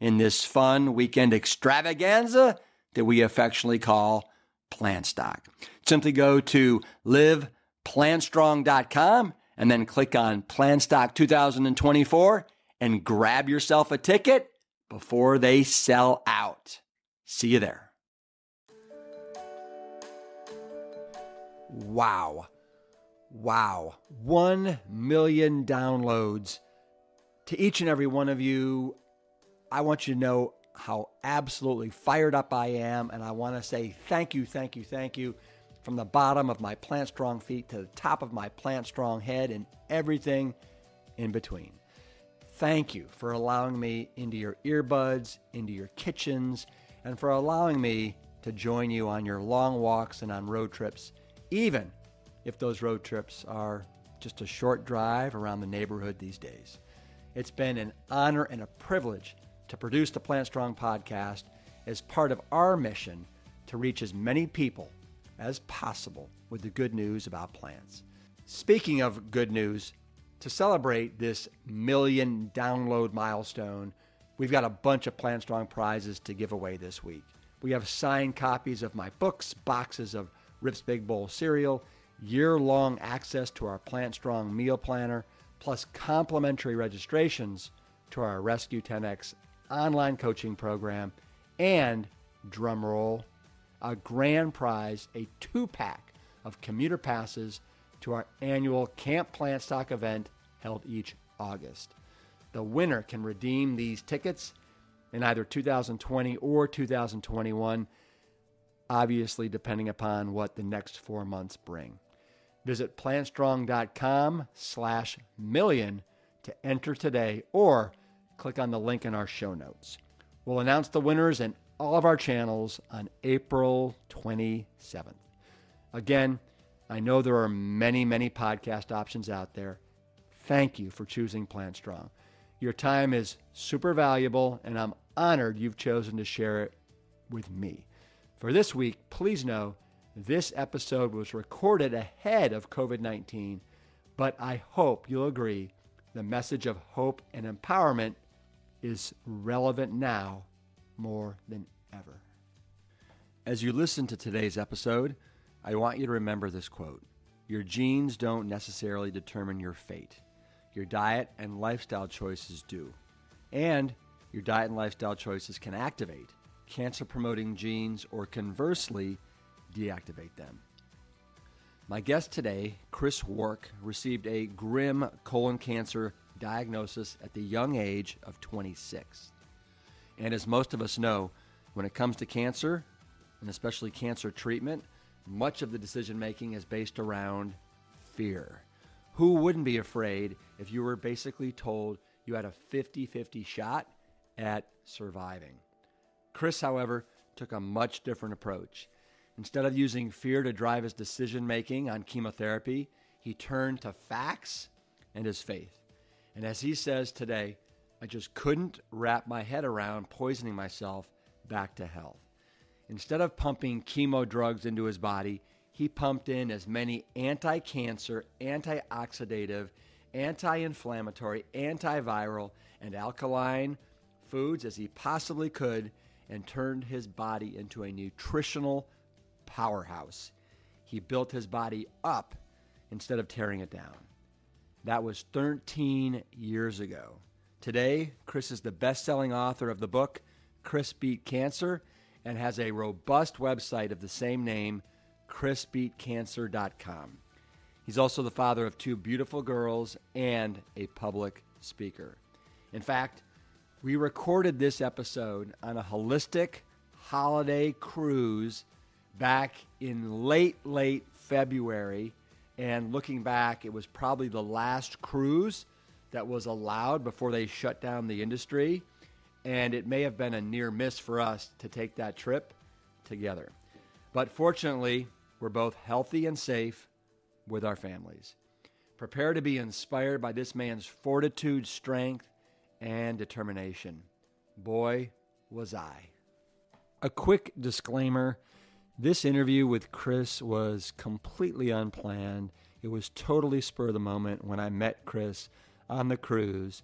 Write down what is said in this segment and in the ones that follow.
in this fun weekend extravaganza that we affectionately call Plantstock. Simply go to liveplantstrong.com and then click on Plantstock 2024 and grab yourself a ticket before they sell out. See you there. Wow. Wow. 1 million downloads. To each and every one of you, I want you to know how absolutely fired up I am. And I want to say thank you, thank you, thank you from the bottom of my plant strong feet to the top of my plant strong head and everything in between. Thank you for allowing me into your earbuds, into your kitchens, and for allowing me to join you on your long walks and on road trips, even if those road trips are just a short drive around the neighborhood these days. It's been an honor and a privilege to produce the Plant Strong podcast as part of our mission to reach as many people as possible with the good news about plants. Speaking of good news, to celebrate this million download milestone, we've got a bunch of Plant Strong prizes to give away this week. We have signed copies of my books, boxes of Rip's Big Bowl cereal, year long access to our Plant Strong meal planner, plus complimentary registrations to our Rescue 10X online coaching program, and drumroll, a grand prize, a two pack of commuter passes to our annual Camp Plantstock event held each August. The winner can redeem these tickets in either 2020 or 2021, obviously depending upon what the next four months bring. Visit plantstrong.com slash million to enter today or click on the link in our show notes. We'll announce the winners in all of our channels on April 27th. Again, I know there are many, many podcast options out there. Thank you for choosing Plant Strong. Your time is super valuable, and I'm honored you've chosen to share it with me. For this week, please know this episode was recorded ahead of COVID 19, but I hope you'll agree the message of hope and empowerment is relevant now more than ever. As you listen to today's episode, I want you to remember this quote Your genes don't necessarily determine your fate. Your diet and lifestyle choices do. And your diet and lifestyle choices can activate cancer promoting genes or conversely deactivate them. My guest today, Chris Wark, received a grim colon cancer diagnosis at the young age of 26. And as most of us know, when it comes to cancer, and especially cancer treatment, much of the decision making is based around fear. Who wouldn't be afraid if you were basically told you had a 50 50 shot at surviving? Chris, however, took a much different approach. Instead of using fear to drive his decision making on chemotherapy, he turned to facts and his faith. And as he says today, I just couldn't wrap my head around poisoning myself back to health. instead of pumping chemo drugs into his body, he pumped in as many anti cancer, antioxidative, anti inflammatory, antiviral, and alkaline foods as he possibly could and turned his body into a nutritional powerhouse. He built his body up instead of tearing it down. That was 13 years ago. Today, Chris is the best selling author of the book, Chris Beat Cancer, and has a robust website of the same name, chrisbeatcancer.com. He's also the father of two beautiful girls and a public speaker. In fact, we recorded this episode on a holistic holiday cruise back in late, late February. And looking back, it was probably the last cruise that was allowed before they shut down the industry. And it may have been a near miss for us to take that trip together. But fortunately, we're both healthy and safe with our families. Prepare to be inspired by this man's fortitude, strength, and determination. Boy, was I. A quick disclaimer this interview with Chris was completely unplanned. It was totally spur of the moment when I met Chris on the cruise.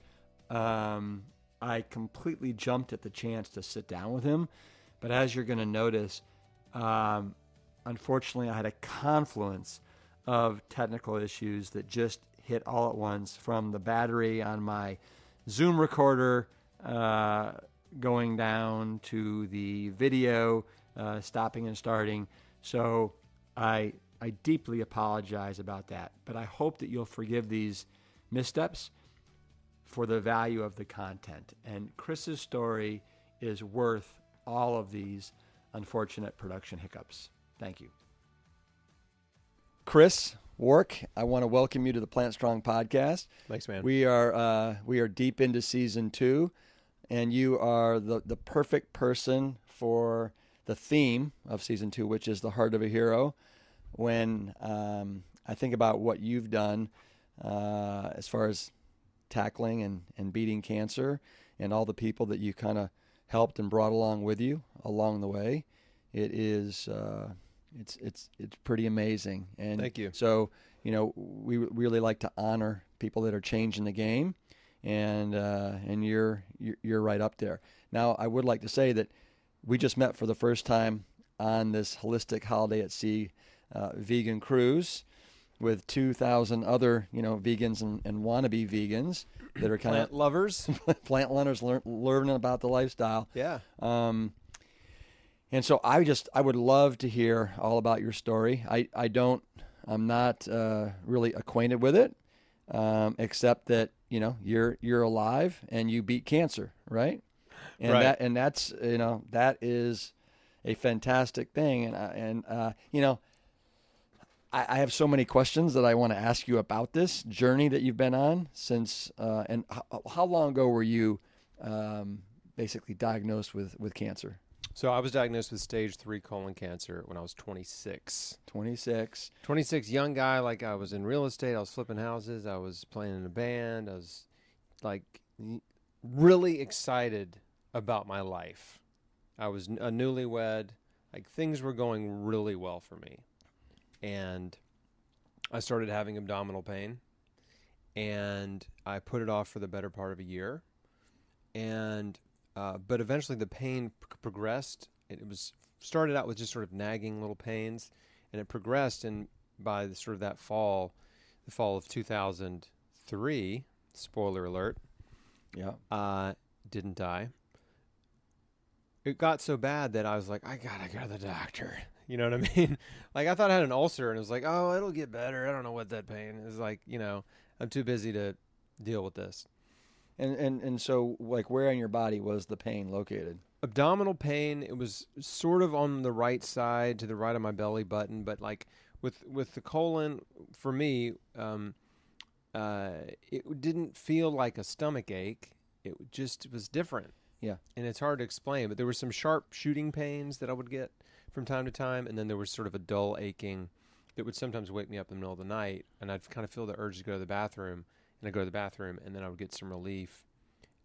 Um, I completely jumped at the chance to sit down with him. But as you're going to notice, um, unfortunately, I had a confluence of technical issues that just hit all at once from the battery on my Zoom recorder uh, going down to the video uh, stopping and starting. So I I deeply apologize about that, but I hope that you'll forgive these missteps for the value of the content. And Chris's story is worth all of these unfortunate production hiccups. Thank you. Chris Wark, I want to welcome you to the Plant Strong podcast. Thanks, man. We are uh, we are deep into season two, and you are the the perfect person for the theme of season two, which is the heart of a hero. When um, I think about what you've done uh, as far as tackling and, and beating cancer, and all the people that you kind of helped and brought along with you along the way, it is. Uh, it's it's it's pretty amazing. And Thank you. So you know we really like to honor people that are changing the game, and uh, and you're, you're you're right up there. Now I would like to say that we just met for the first time on this holistic holiday at sea uh, vegan cruise with 2,000 other, you know, vegans and, and wannabe vegans that are kind Plant of lovers. plant lovers lear, learning about the lifestyle. yeah. Um, and so I just I would love to hear all about your story. I, I don't I'm not uh, really acquainted with it, um, except that you know you're you're alive and you beat cancer, right? And Right. that and that's you know that is a fantastic thing. And I- and uh, you know I, I have so many questions that I want to ask you about this journey that you've been on since. Uh, and how, how long ago were you um, basically diagnosed with with cancer? So I was diagnosed with stage three colon cancer when I was 26. 26. 26, young guy. Like I was in real estate. I was flipping houses. I was playing in a band. I was like really excited about my life. I was a newlywed. Like things were going really well for me. And I started having abdominal pain. And I put it off for the better part of a year. And uh, but eventually the pain p- progressed. It was started out with just sort of nagging little pains, and it progressed. And by the, sort of that fall, the fall of 2003, spoiler alert, Yeah. uh, didn't die. It got so bad that I was like, I gotta go to the doctor. You know what I mean? like I thought I had an ulcer, and it was like, oh, it'll get better. I don't know what that pain is like. You know, I'm too busy to deal with this. And and and so like where in your body was the pain located? abdominal pain it was sort of on the right side to the right of my belly button but like with with the colon for me um uh it didn't feel like a stomach ache it just was different Yeah. and it's hard to explain but there were some sharp shooting pains that i would get from time to time and then there was sort of a dull aching that would sometimes wake me up in the middle of the night and i'd kind of feel the urge to go to the bathroom and i'd go to the bathroom and then i would get some relief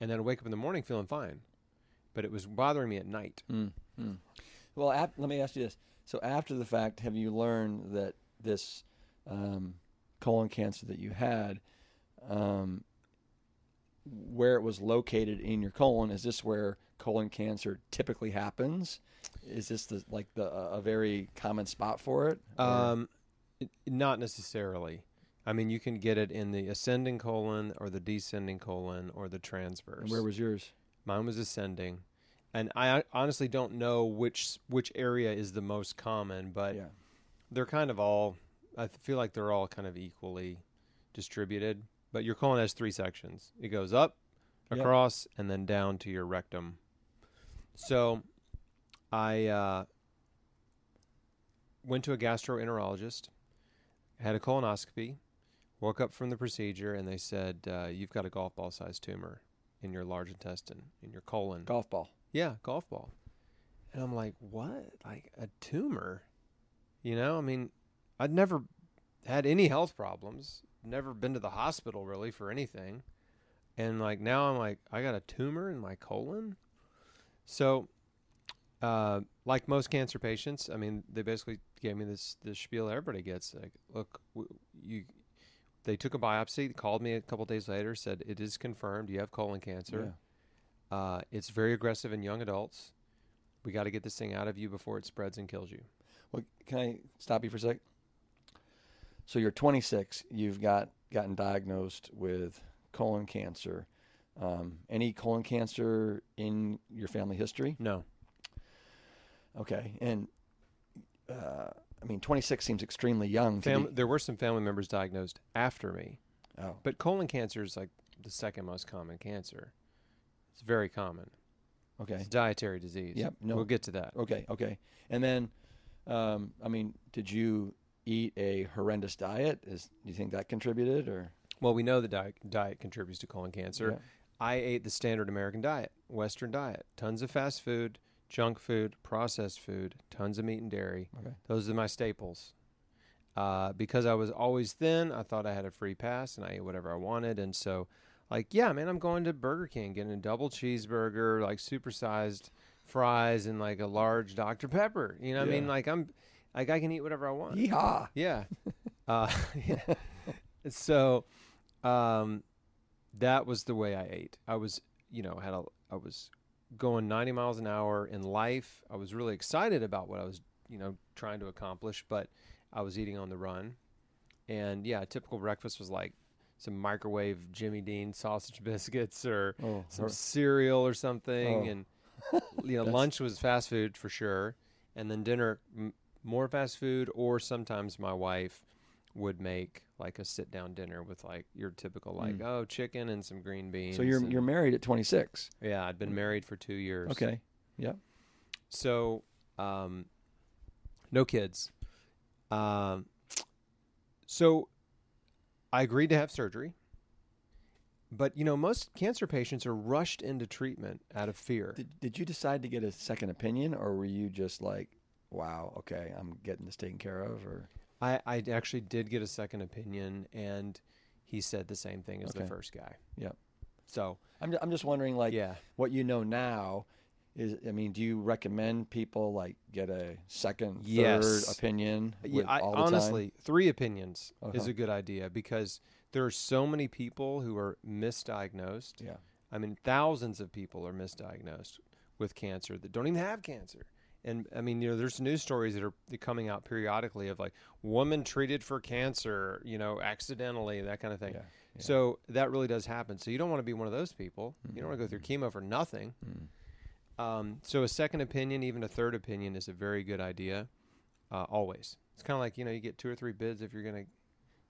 and then i'd wake up in the morning feeling fine but it was bothering me at night Mm, mm. Well, ap- let me ask you this. So after the fact, have you learned that this um, colon cancer that you had, um, where it was located in your colon, is this where colon cancer typically happens? Is this the like the a very common spot for it? Um, it- not necessarily. I mean, you can get it in the ascending colon or the descending colon or the transverse. and where was yours? Mine was ascending, and I honestly don't know which which area is the most common, but yeah. they're kind of all. I feel like they're all kind of equally distributed. But your colon has three sections. It goes up, Yep. across, and then down to your rectum. So, I uh, went to a gastroenterologist, had a colonoscopy, woke up from the procedure, and they said uh, you've got a golf ball sized tumor in your large intestine, in your colon. Golf ball. Yeah, golf ball. And I'm like, what? Like a tumor? You know, I mean, I'd never had any health problems, never been to the hospital really for anything. And like now I'm like, I got a tumor in my colon. So, uh, like most cancer patients, I mean, they basically gave me this this spiel everybody gets. Like, look, w- you. They took a biopsy, called me a couple days later, said it is confirmed you have colon cancer. Yeah. Uh, it's very aggressive in young adults. We got to get this thing out of you before it spreads and kills you. Well, can I stop you for a sec? So you're 26. You've got gotten diagnosed with colon cancer. Um, any colon cancer in your family history? No, Okay, and uh, I mean, 26 seems extremely young. To Fam- there were some family members diagnosed after me, oh, but colon cancer is like the second most common cancer. It's very common. okay, It's a dietary disease. Yep, no. we'll get to that. okay, okay. And then, um, I mean, did you eat a horrendous diet? Is do you think that contributed or? Well, we know the diet, diet contributes to colon cancer. Yeah. I ate the standard American diet, Western diet, tons of fast food, junk food, processed food, tons of meat and dairy. Okay. Those are my staples. Uh, because I was always thin, I thought I had a free pass and I ate whatever I wanted. And so, like, yeah, man, I'm going to Burger King, getting a double cheeseburger, like supersized fries, and like a large Dr. Pepper. You know what I mean? Like, I'm, like, I can eat whatever I want. Yeehaw! Yeah. uh, yeah. So, um, that was the way I ate. I was, you know, had a, I was going 90 miles an hour in life. I was really excited about what I was, you know, trying to accomplish, but I was eating on the run. And yeah, a typical breakfast was like some microwave Jimmy Dean sausage biscuits or Oh, some hor- cereal or something. Oh. And, you know, lunch was fast food for sure. And then dinner, m- more fast food, or sometimes my wife would make like a sit down dinner with like your typical like Mm. oh chicken and some green beans. so you're and- you're married at 26. yeah, I'd been married for two years. Okay. Yep. So, um, no kids. Um, so I agreed to have surgery. But you know, most cancer patients are rushed into treatment out of fear. Did, did you decide to get a second opinion, or were you just like, "Wow, okay, I'm getting this taken care of"? Or I, I actually did get a second opinion, and he said the same thing as the first guy. Yep. So I'm, I'm just wondering, like, yeah, what you know now is. I mean, do you recommend people like get a second, third Yes. opinion? yeah. I, the time? honestly, three opinions is Uh-huh. a good idea because there are so many people who are misdiagnosed. yeah, I mean, thousands of people are misdiagnosed with cancer that don't even have cancer. And I mean, you know, there's news stories that are coming out periodically of like woman treated for cancer, you know, accidentally, that kind of thing. yeah, yeah. So that really does happen. So you don't want to be one of those people. You don't want to go through chemo for nothing. Mm. Um, so a second opinion, even a third opinion, is a very good idea. Uh, always, it's kind of like you know, you get two or three bids if you're gonna,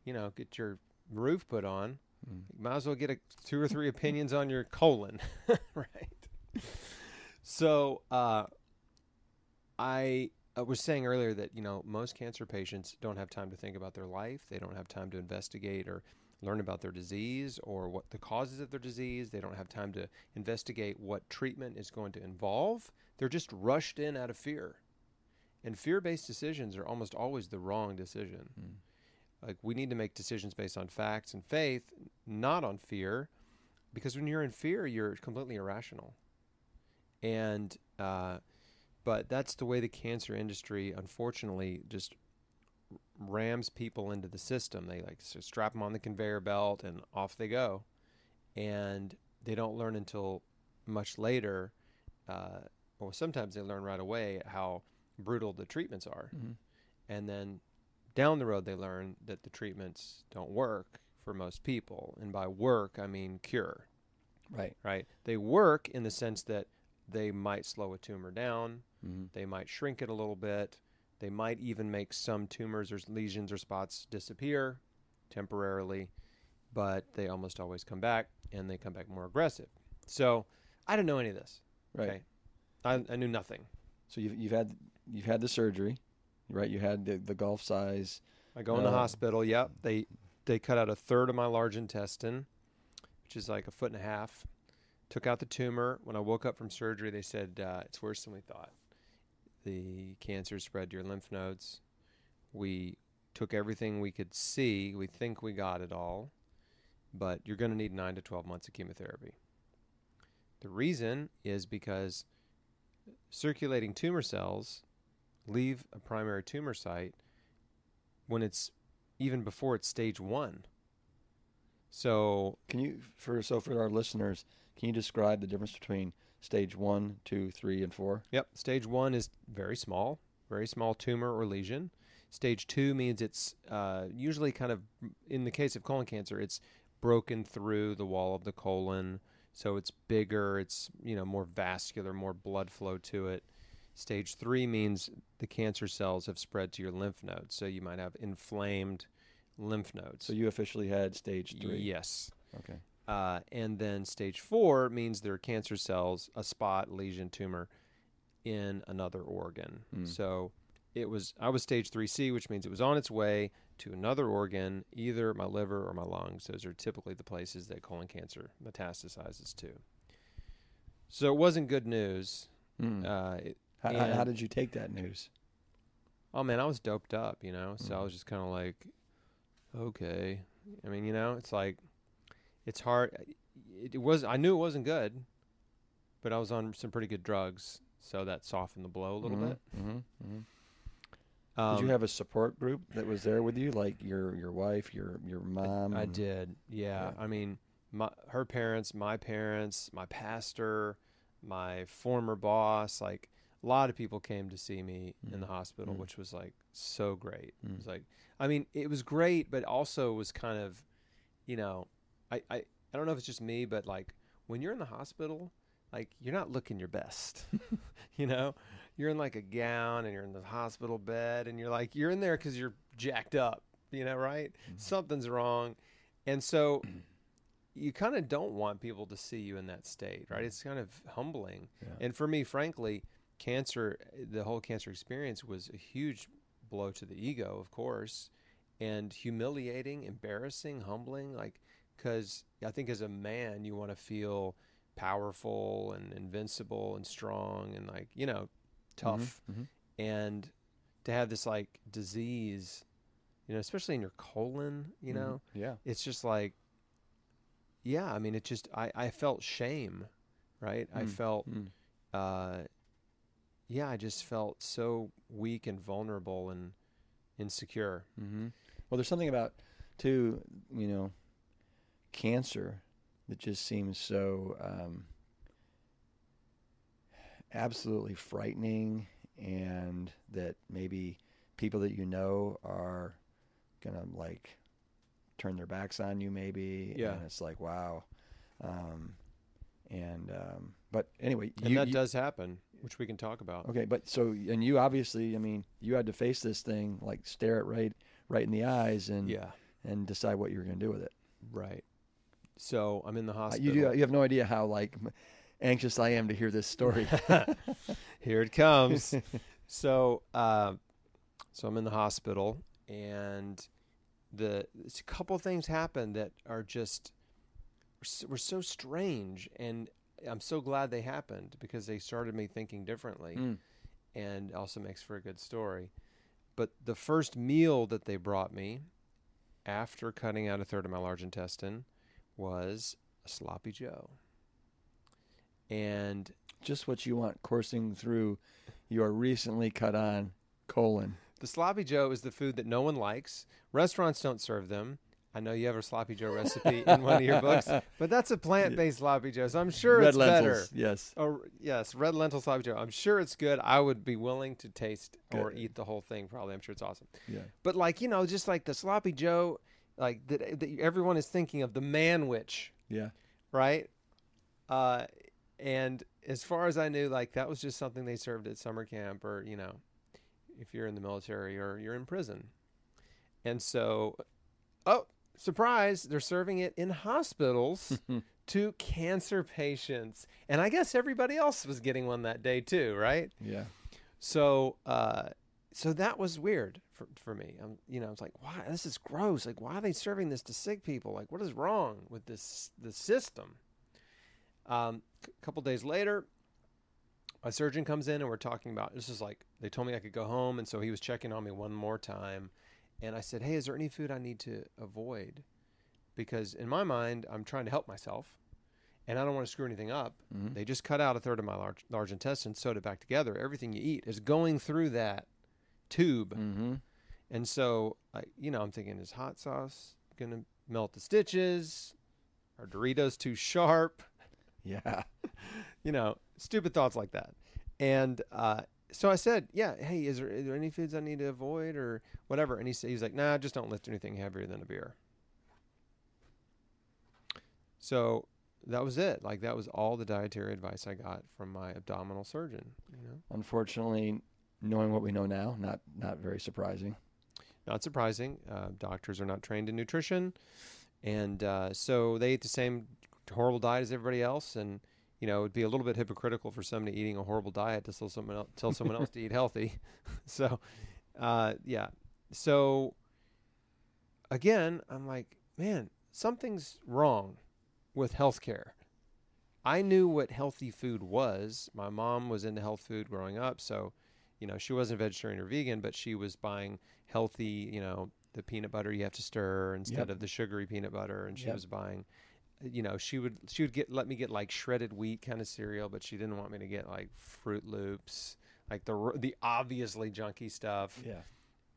you know, get your roof put on. Mm. You might as well get a, two or three opinions on your colon, right? So uh, I uh, was saying earlier that you know most cancer patients don't have time to think about their life. They don't have time to investigate or learn about their disease or what the causes of their disease. They don't have time to investigate what treatment is going to involve. They're just rushed in out of fear. And fear-based decisions are almost always the wrong decision. Mm. Like we need to make decisions based on facts and faith, not on fear, because when you're in fear, you're completely irrational. And uh, but that's the way the cancer industry, unfortunately, just rams people into the system. They like so strap them on the conveyor belt and off they go, and they don't learn until much later, uh, or sometimes they learn right away how brutal the treatments are, Mhm. and then down the road they learn that the treatments don't work for most people, and by work I mean cure Right. right? They work in the sense that they might slow a tumor down, Mm-hmm. they might shrink it a little bit, they might even make some tumors or lesions or spots disappear temporarily, but they almost always come back and they come back more aggressive. So I didn't know any of this. Right. Okay. I, I knew nothing. So you've you've had you've had the surgery, right? You had the, the golf size. I go in the Uh, hospital. Yep. They they cut out a third of my large intestine, which is like a foot and a half. Took out the tumor. When I woke up from surgery, they said uh, it's worse than we thought. The cancer spread to your lymph nodes. We took everything we could see. We think we got it all, but you're going to need nine to twelve months of chemotherapy. The reason is because circulating tumor cells leave a primary tumor site when it's even before it's stage one. So Can you for so for our listeners, can you describe the difference between stage one, two, three, and four? Yep. Stage one is very small, very small tumor or lesion. Stage two means it's uh, usually kind of, in the case of colon cancer, it's broken through the wall of the colon. So it's bigger, it's, you know, more vascular, more blood flow to it. Stage three means the cancer cells have spread to your lymph nodes. So you might have inflamed lymph nodes. So you officially had stage three. Yes. Okay. Uh, and then stage four means there are cancer cells, a spot, lesion, tumor in another organ. Hmm. So it was I was stage 3C, which means it was on its way to another organ, either my liver or my lungs. Those are typically the places that colon cancer metastasizes to. So it wasn't good news. Mm. Uh, it, how, how, did you take that news? oh man, I was doped up, you know. So I Mhm. was just kind of like, okay. I mean, you know, it's like, it's hard. It, it was. I knew it wasn't good, but I was on some pretty good drugs, so that softened the blow a little Mhm, bit. mhm, mhm. Um, did you have a support group that was there with you, like your your wife, your your mom? I and- did. Yeah. Yeah. I mean, my her parents, my parents, my pastor, my former boss, like a lot of people came to see me in the Mm. hospital, Mm. which was like so great. It Mm. was like I mean, it was great, but also was kind of, you know, I I I don't know if it's just me, but like when you're in the hospital, like you're not looking your best. you know, you're in like a gown and you're in the hospital bed and you're like you're in there cuz you're jacked up, you know, right? Mhm. Something's wrong. And so you kind of don't want people to see you in that state, right? It's kind of humbling. Yeah. And for me, frankly, cancer, the whole cancer experience was a huge blow to the ego, of course, and humiliating, embarrassing, humbling. Like, because I think as a man, you want to feel powerful and invincible and strong and like, you know, tough. Mhm, mhm. And to have this like disease, you know, especially in your colon, you Mhm. know, Yeah. it's just like, yeah, I mean, it just, I, I felt shame, right? I Mm. felt, Mm. uh, yeah, I just felt so weak and vulnerable and insecure. hmm Well, there's something about too, you know, cancer that just seems so um, absolutely frightening, and that maybe people that you know are gonna like turn their backs on you, maybe. Yeah. And it's like, wow. Um, and um, but anyway, And you, that you- does happen, which we can talk about. Okay, but so and you obviously, I mean, you had to face this thing, like stare it right, right in the eyes, and Yeah, and decide what you were going to do with it. right. So I'm in the Uh, hospital. You do, you have no idea how like anxious I am to hear this story. Here it comes. so, uh, so I'm in the hospital, and the it's a couple things happen that are just were so, were so strange, and I'm so glad they happened because they started me thinking differently, Mm. and also makes for a good story. But the first meal that they brought me after cutting out a third of my large intestine was a sloppy Joe. And Just what you want coursing through your recently cut on colon. The sloppy Joe is the food that no one likes. Restaurants don't serve them. I know you have a sloppy Joe recipe in one of your books, but that's a plant-based sloppy Joe, so I'm sure Red it's lentils. better. Yes. Oh yes, red lentil sloppy Joe. I'm sure it's good. I would be willing to taste or eat the whole thing. Probably, I'm sure it's awesome. Yeah. But like you know, just like the sloppy Joe, like that, that everyone is thinking of the manwich, Yeah. right? Uh, and as far as I knew, like that was just something they served at summer camp, or you know, if you're in the military or you're in prison. And so, oh, surprise! They're serving it in hospitals to cancer patients, and I guess everybody else was getting one that day too, right? Yeah. So, uh, so that was weird for for me. I'm, you know, I was like, why? This is gross. Like, why are they serving this to sick people? Like, what is wrong with this the system? Um, a couple days later, my surgeon comes in and we're talking about this. Is like they told me I could go home, and so he was checking on me one more time, and I said, hey, is there any food I need to avoid? Because in my mind, I'm trying to help myself. And I don't want to screw anything up. Mhm. They just cut out a third of my large, large intestine, sewed it back together. Everything you eat is going through that tube. Mm-hmm. And so, I, you know, I'm thinking, is hot sauce going to melt the stitches? Are Doritos too sharp? Yeah. You know, stupid thoughts like that. And uh, so I said, yeah, hey, is there, is there any foods I need to avoid or whatever? And he said, he's like, nah, just don't lift anything heavier than a beer. So that was it. Like that was all the dietary advice I got from my abdominal surgeon. You know, Unfortunately, knowing what we know now, not not very surprising. Not surprising. Uh, doctors are not trained in nutrition, and uh, so they ate the same horrible diet as everybody else. And you know, it'd be a little bit hypocritical for somebody eating a horrible diet to tell someone else, tell someone else to eat healthy. so, uh, yeah. So again, I'm like, man, something's wrong with healthcare. I knew what healthy food was. My mom was into health food growing up, so you know she wasn't vegetarian or vegan, but she was buying healthy, you know, the peanut butter you have to stir instead Yep. of the sugary peanut butter, and she Yep. was buying, you know, she would she would get let me get like shredded wheat kind of cereal, but she didn't want me to get like Froot Loops, like the the obviously junky stuff. Yeah.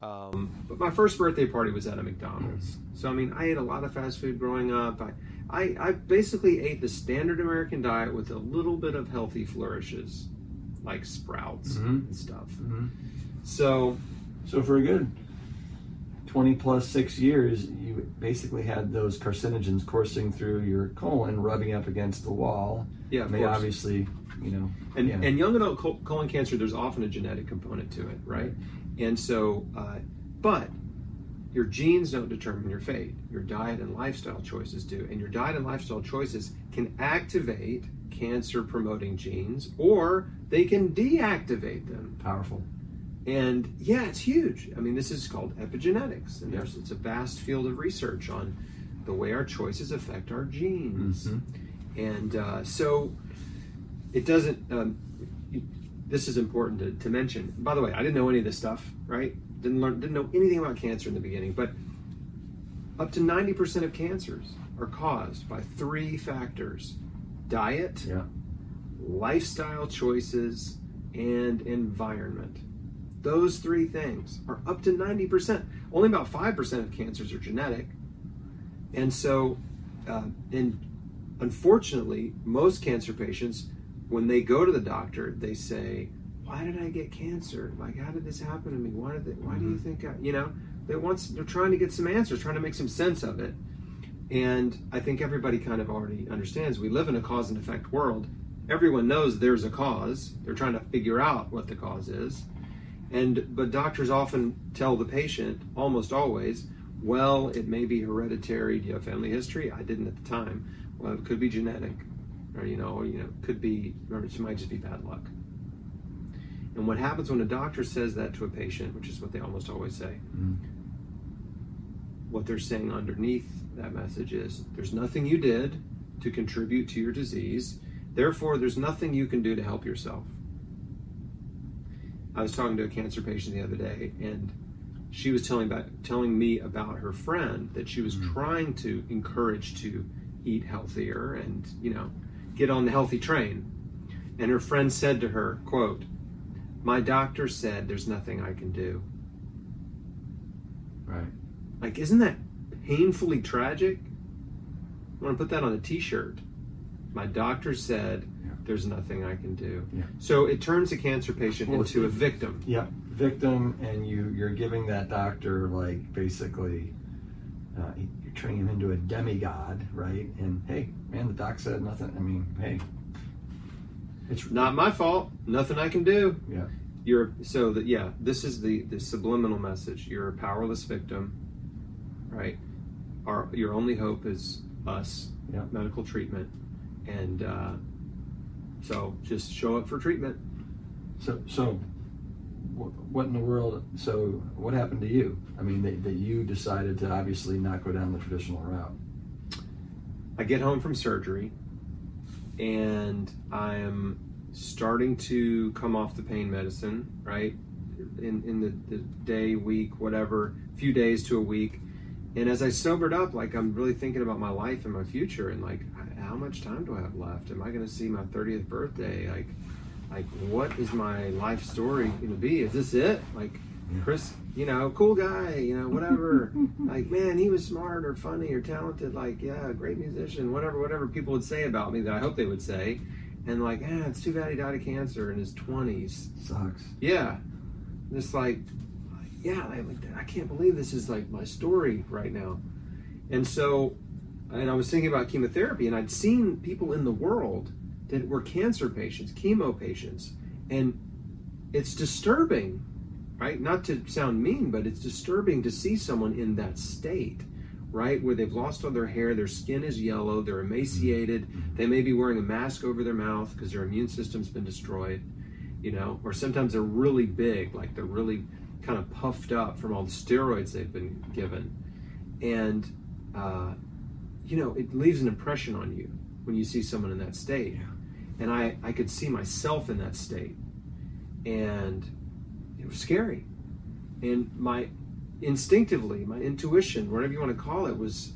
Um, But my first birthday party was at a McDonald's. So I mean, I ate a lot of fast food growing up. I, I, I basically ate the standard American diet with a little bit of healthy flourishes, like sprouts Mhm. and stuff. Mm-hmm. So So for a good twenty plus six years, you basically had those carcinogens coursing through your colon, rubbing up against the wall. yeah, of they course. obviously, you know, And, yeah. and young adult colon cancer, there's often a genetic component to it, right? And so, uh, but your genes don't determine your fate. Your diet and lifestyle choices do. And your diet and lifestyle choices can activate cancer promoting genes or they can deactivate them. powerful. And yeah, it's huge. I mean, this is called epigenetics. And there's, it's a vast field of research on the way our choices affect our genes. Mhm. And uh, so it doesn't, um, you- this is important to, to mention. By the way, I didn't know any of this stuff, right? Didn't learn, didn't know anything about cancer in the beginning, but up to 90% of cancers are caused by three factors diet, Yeah. lifestyle choices, and environment. Those three things are up to 90%. Only about 5% of cancers are genetic. And so, uh, and unfortunately, most cancer patients, when they go to the doctor, they say, Why did I get cancer? Like, how did this happen to me? Why did they, why do you think I, you know, they want, they're trying to get some answers, trying to make some sense of it. And I think everybody kind of already understands we live in a cause and effect world. Everyone knows there's a cause. They're trying to figure out what the cause is. And but doctors often tell the patient, almost always, well, it may be hereditary. Do you have family history? I didn't at the time. Well, it could be genetic, or you know, or, you know, could be, or it might just be bad luck. And what happens when a doctor says that to a patient, which is what they almost always say, Mhm. what they're saying underneath that message is there's nothing you did to contribute to your disease. Therefore, there's nothing you can do to help yourself. I was talking to a cancer patient the other day, and she was telling about telling me about her friend that she was mm. trying to encourage to eat healthier and you know get on the healthy train. And her friend said to her, "quote My doctor said there's nothing I can do. Right. Like, isn't that painfully tragic? I want to put that on a t shirt. My doctor said Yeah. there's nothing I can do. Yeah. So it turns a cancer patient Well, into a victim. Yeah, victim, and you you're giving that doctor like basically, uh, you're turning him into a demigod, right? And hey, man, the doc said nothing. I mean, hey, it's Not my fault. Nothing I can do. Yeah. You're so that yeah. This is the the subliminal message. You're a powerless victim, right? Our your only hope is us, Yeah. medical treatment, and uh, so just show up for treatment. So so, what in the world? So what happened to you? I mean, that, that you decided to obviously not go down the traditional route. I get home from surgery, and I'm starting to come off the pain medicine, right? In in the, the day, week, whatever, few days to a week. And as I sobered up, like I'm really thinking about my life and my future, and like how much time do I have left? Am I going to see my 30th birthday? Like, like what is my life story going to be? Is this it? Like, Chris, you know, cool guy, you know, whatever. like, man, he was smart or funny or talented. Like, yeah, great musician, whatever, whatever people would say about me that I hope they would say. And like, ah, it's too bad he died of cancer in his 20s. Sucks. Yeah. Just like, yeah, I, I can't believe this is like my story right now. And so, and I was thinking about chemotherapy, and I'd seen people in the world that were cancer patients, chemo patients, and it's disturbing, right? Not to sound mean, but it's disturbing to see someone in that state, right? Where they've lost all their hair, their skin is yellow, they're emaciated, they may be wearing a mask over their mouth because their immune system's been destroyed, you know, or sometimes they're really big, like they're really kind of puffed up from all the steroids they've been given. And, uh, you know, it leaves an impression on you when you see someone in that state. And I, I could see myself in that state. And it was scary. And my instinctively, my intuition, whatever you want to call it, was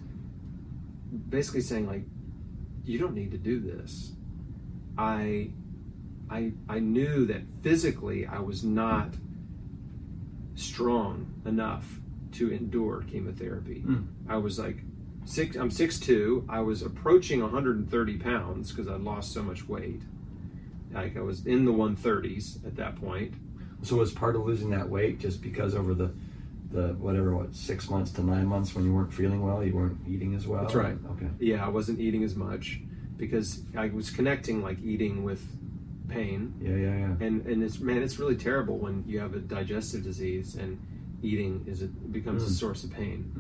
basically saying like, you don't need to do this. I I I knew that physically I was not strong enough to endure chemotherapy. Mm. I was like six. I'm six two. I was approaching 130 pounds because I'd lost so much weight. Like I was in the 130s at that point. So was part of losing that weight just because over the the whatever what six months to nine months when you weren't feeling well, you weren't eating as well. That's right. Okay. Yeah, I wasn't eating as much because I was connecting like eating with pain. Yeah, yeah, yeah. and and it's man it's really terrible when you have a digestive disease and eating is it becomes a Mm. source of pain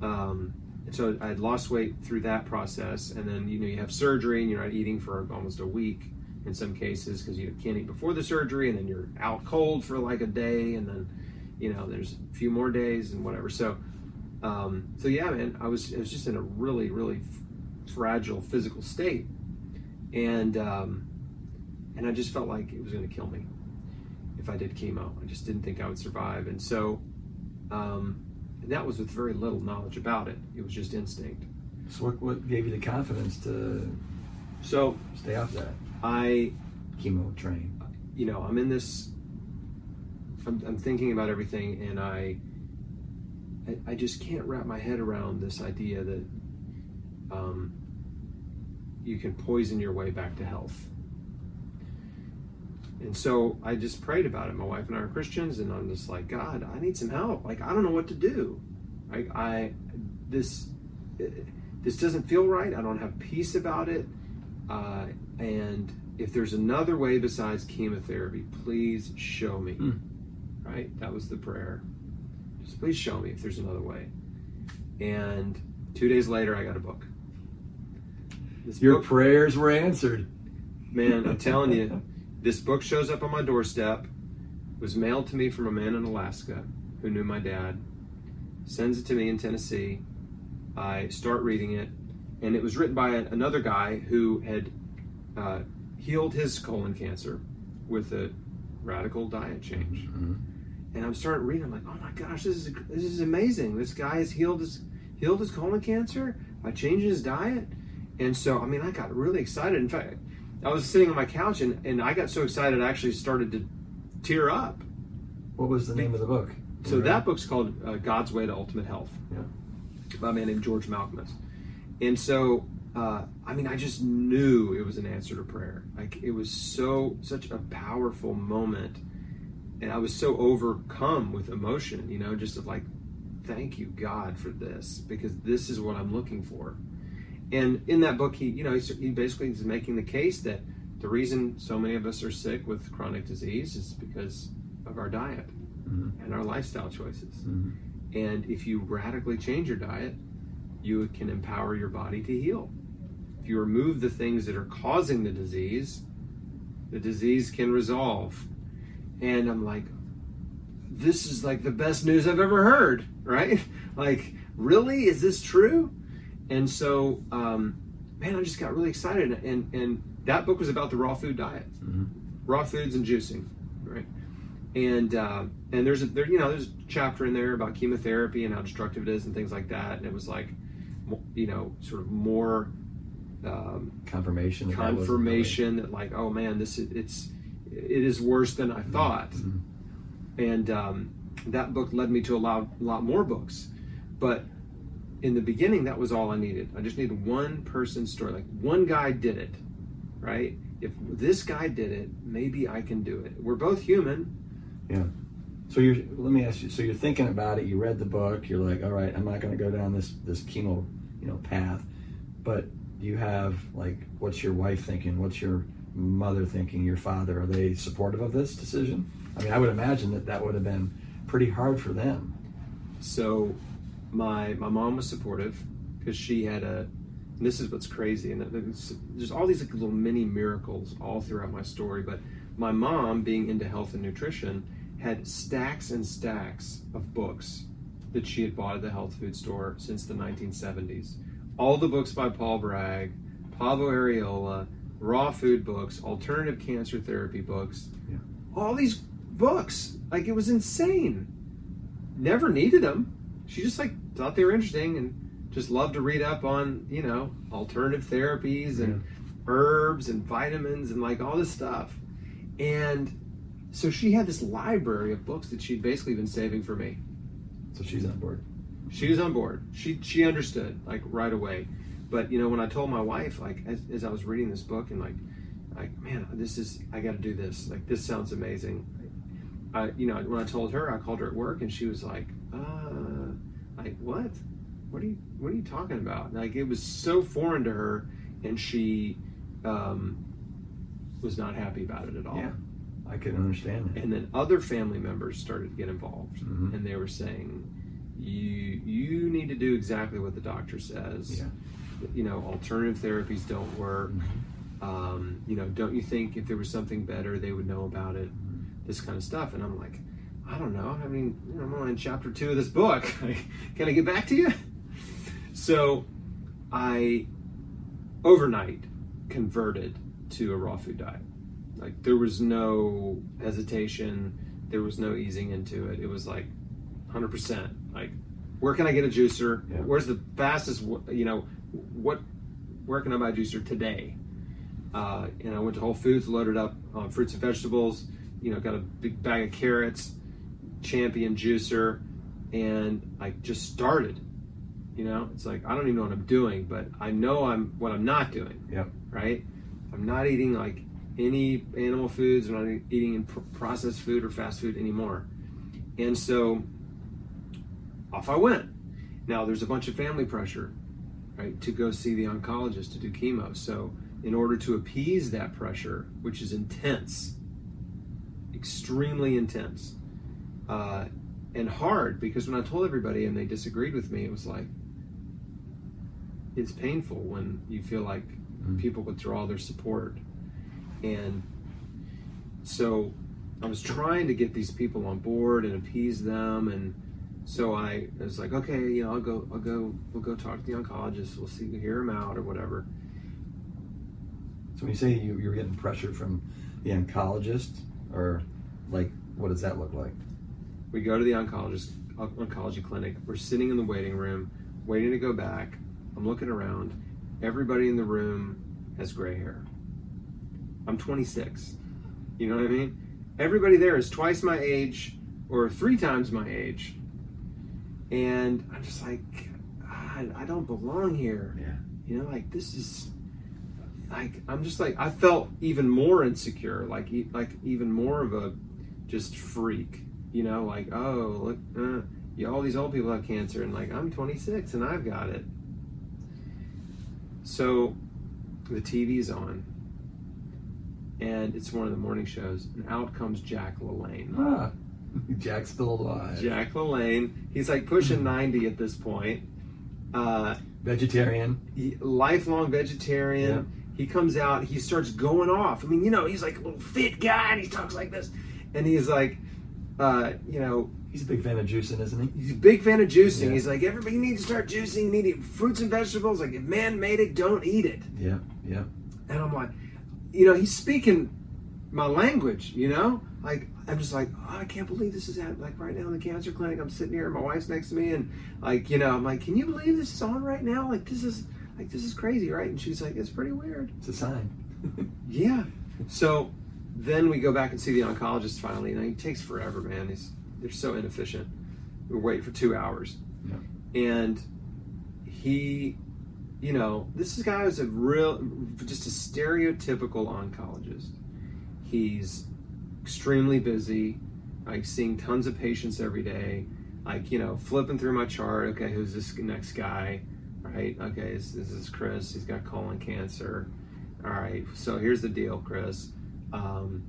Mm. um, and so i lost weight through that process and then you know you have surgery and you're not eating for almost a week in some cases because you can't eat before the surgery and then you're out cold for like a day and then you know there's a few more days and whatever so um, so yeah man i was i was just in a really really fragile physical state and um, and I just felt like it was going to kill me if I did chemo. I just didn't think I would survive, and so um, and that was with very little knowledge about it. It was just instinct. So what what gave you the confidence to So stay off that I, chemo train? you know, I'm in this. I'm, I'm thinking about everything, and I, I, I just can't wrap my head around this idea that um, you can poison your way back to health. And so I just prayed about it. My wife and I are Christians, and I'm just like, God, I need some help. Like I don't know what to do. Like I, this, this doesn't feel right. I don't have peace about it. Uh, and if there's another way besides chemotherapy, please show me. Mm. Right? That was the prayer. Just please show me if there's another way. And two days later, I got a book. This Your book- prayers were answered. Man, I'm telling you, this book shows up on my doorstep, was mailed to me from a man in Alaska who knew my dad, sends it to me in Tennessee. I start reading it, and it was written by another guy who had uh, healed his colon cancer with a radical diet change. Mhm. And I'm starting reading. I'm like, oh my gosh, this is this is amazing. This guy has healed his healed his colon cancer by changing his diet. And so, I mean, I got really excited. In fact, I was sitting on my couch and, and I got so excited I actually started to tear up. What was the name of the book? So that book's called uh, God's Way to Ultimate Health Yeah. by a man named George Malkmus. And so, uh, I mean, I just knew it was an answer to prayer. Like it was so such a powerful moment, and I was so overcome with emotion. You know, just of like, thank you God for this because this is what I'm looking for. And in that book, he, you know, he, he basically is making the case that the reason so many of us are sick with chronic disease is because of our diet Mhm. and our lifestyle choices. Mhm. And if you radically change your diet, you can empower your body to heal. If you remove the things that are causing the disease, the disease can resolve. And I'm like, this is like the best news I've ever heard, right? Like, really? Is this true? And so, um, man, I just got really excited. And, and that book was about the raw food diet, Mhm. raw foods and juicing, right? and uh, and there's a there you know there's a chapter in there about chemotherapy and how destructive it is and things like that and it was like you know sort of more um, Confirmation. that that confirmation that like oh man this is it's it is worse than I thought Mhm. and um, that book led me to a lot lot more books but in the beginning that was all I needed I just needed one person's story like one guy did it right if this guy did it maybe I can do it we're both human Yeah. So you're. Let me ask you. So you're thinking about it. You read the book. You're like, all right, I'm not going to go down this this chemo, you know, path. But you have like, what's your wife thinking? What's your mother thinking? Your father? Are they supportive of this decision? I mean, I would imagine that that would have been pretty hard for them. So my my mom was supportive because she had a. And this is what's crazy, and there's, there's all these like little mini miracles all throughout my story. But my mom, being into health and nutrition, had stacks and stacks of books that she had bought at the health food store since the 1970s. All the books by Paul Bragg, Paavo Airola, raw food books, alternative cancer therapy books. Yeah. All these books, like it was insane. Never needed them. She just like thought they were interesting and just loved to read up on you know alternative therapies and herbs and vitamins and like all this stuff. And so she had this library of books that she'd basically been saving for me. So she's on board. She was on board. She she understood like right away. But you know, when I told my wife, like as, as I was reading this book and like, like man, this is I got to do this. Like this sounds amazing. I you know when I told her, I called her at work and she was like, uh, like what? What are you What are you talking about? Like it was so foreign to her, and she um, was not happy about it at all. Yeah. I can understand that. And then other family members started to get involved, Mhm. and they were saying, "You you need to do exactly what the doctor says. Yeah. You know, alternative therapies don't work. Mhm. Um, you know, don't you think if there was something better, they would know about it? Mm-hmm. This kind of stuff." And I'm like, "I don't know. I mean, I'm only in chapter two of this book. Can I get back to you?" So, I overnight converted to a raw food diet. Like there was no hesitation, there was no easing into it. It was like 100%. Like where can I get a juicer? Yeah. Where's the fastest you know what where can I buy a juicer today? Uh, and I went to Whole Foods, loaded up on fruits and vegetables, you know, got a big bag of carrots, champion juicer, and I just started. You know, it's like I don't even know what I'm doing, but I know I'm what I'm not doing Yep. right? I'm not eating like any animal foods. I'm not eating in processed food or fast food anymore. And so off I went. Now there's a bunch of family pressure, right, to go see the oncologist to do chemo. So in order to appease that pressure, which is intense, extremely intense, uh, and hard, because when I told everybody and they disagreed with me, it was like it's painful when you feel like Mhm. people withdraw their support. And so I was trying to get these people on board and appease them and so I was like, okay, you know, I'll go, I'll go, we'll go talk to the oncologist. We'll see, hear him out or whatever. So when you say you, you're getting pressure from the oncologist, or like, what does that look like? We go to the oncologist, oncology clinic. We're sitting in the waiting room, waiting to go back. I'm looking around. Everybody in the room has gray hair. I'm 26. You know what I mean? everybody there is twice my age or three times my age. And I'm just like, God, I don't belong here. Yeah. You know, like this is like I'm just like I felt even more insecure, like like even more of a just freak. You know, like oh look, uh, yeah, all these old people have cancer, and like I'm 26 and I've got it. So the TV's on, and it's one of the morning shows, and out comes Jack LaLanne. Ah, Jack's still alive. Jack LaLanne, he's like pushing 90 at this point. Uh, Vegetarian. he, lifelong vegetarian. He comes out, he starts going off. I mean, you know, he's like a little fit guy, and he talks like this, and he's like, uh, you know, He's a big fan of juicing, isn't he? he's a big fan of juicing. Yeah. He's like, everybody needs to start juicing. You need to eat fruits and vegetables. Like, if man made it, don't eat it. Yeah, yeah. And I'm like, you know, he's speaking my language, you know? Like, I'm just like, oh, I can't believe this is at, like, right now in the cancer clinic. I'm sitting here, and my wife's next to me, and, like, you know, I'm like, can you believe this is on right now? Like, this is, like, this is crazy, right? And she's like, it's pretty weird. It's a sign. Yeah. So then we go back and see the oncologist finally, and he takes forever, man. He's, they're so inefficient. We wait for two hours. And he, you know, this guy is a real, just a stereotypical oncologist. He's extremely busy, like seeing tons of patients every day, like, you know, flipping through my chart. Okay, who's this next guy? Right? Okay, this, this is Chris. He's got colon cancer. All right, so here's the deal, Chris. Um,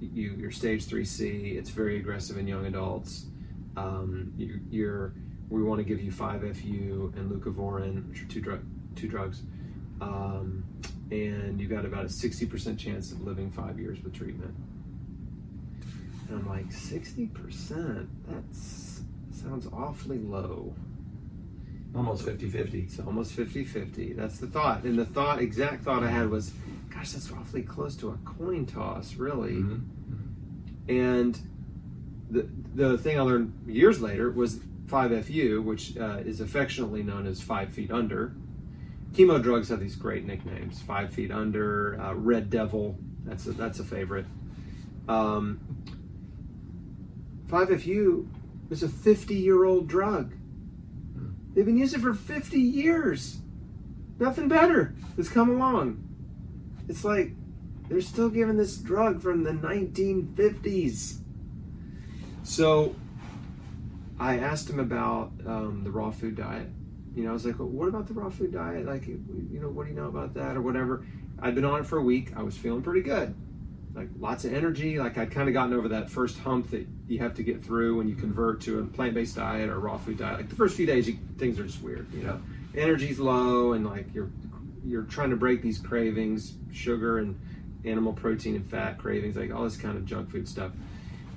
you, you're stage 3C. It's very aggressive in young adults. Um, you, you're we want to give you 5FU and leucovorin, which are two drug two drugs, um, and you got about a 60% chance of living five years with treatment. And I'm like, 60%? That sounds awfully low. Almost 50 50. It's almost 50-50. That's the thought. And the thought, exact thought I had was, gosh, that's awfully close to a coin toss, really. Mhm. And the the thing I learned years later was 5FU, which uh, is affectionately known as five feet under. Chemo drugs have these great nicknames: five feet under, uh, Red Devil. That's a, that's a favorite. Um, 5FU is a 50 year old drug. They've been using it for 50 years. Nothing better has come along. It's like they're still giving this drug from the 1950s. So I asked him about um, the raw food diet. You know, I was like, well, what about the raw food diet? Like, you know, what do you know about that or whatever? I'd been on it for a week. I was feeling pretty good. Like, lots of energy. Like, I'd kind of gotten over that first hump that you have to get through when you convert to a plant based diet or raw food diet. Like, the first few days, you, things are just weird, you know? Energy's low and, like, you're you're trying to break these cravings, sugar and animal protein and fat cravings, like all this kind of junk food stuff,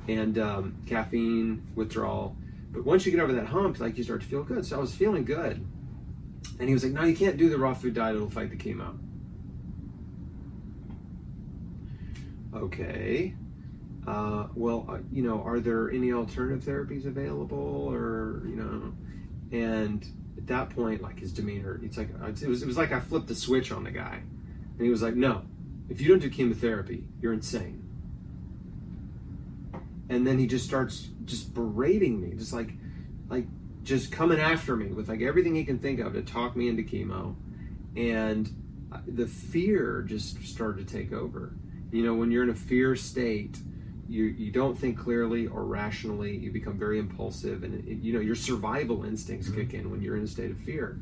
and um, caffeine withdrawal. But once you get over that hump, like you start to feel good. So I was feeling good, and he was like, "No, you can't do the raw food diet; it'll fight the chemo." Okay. Uh, well, uh, you know, are there any alternative therapies available, or you know, and at that point, like his demeanor, it's like it was, it was like I flipped the switch on the guy, and he was like, "No, if you don't do chemotherapy, you're insane." And then he just starts just berating me, just like, like just coming after me with like everything he can think of to talk me into chemo, and uh, the fear just started to take over. You know, when you're in a fear state, you you don't think clearly or rationally. You become very impulsive, and it, you know your survival instincts kick in when you're in a state of fear.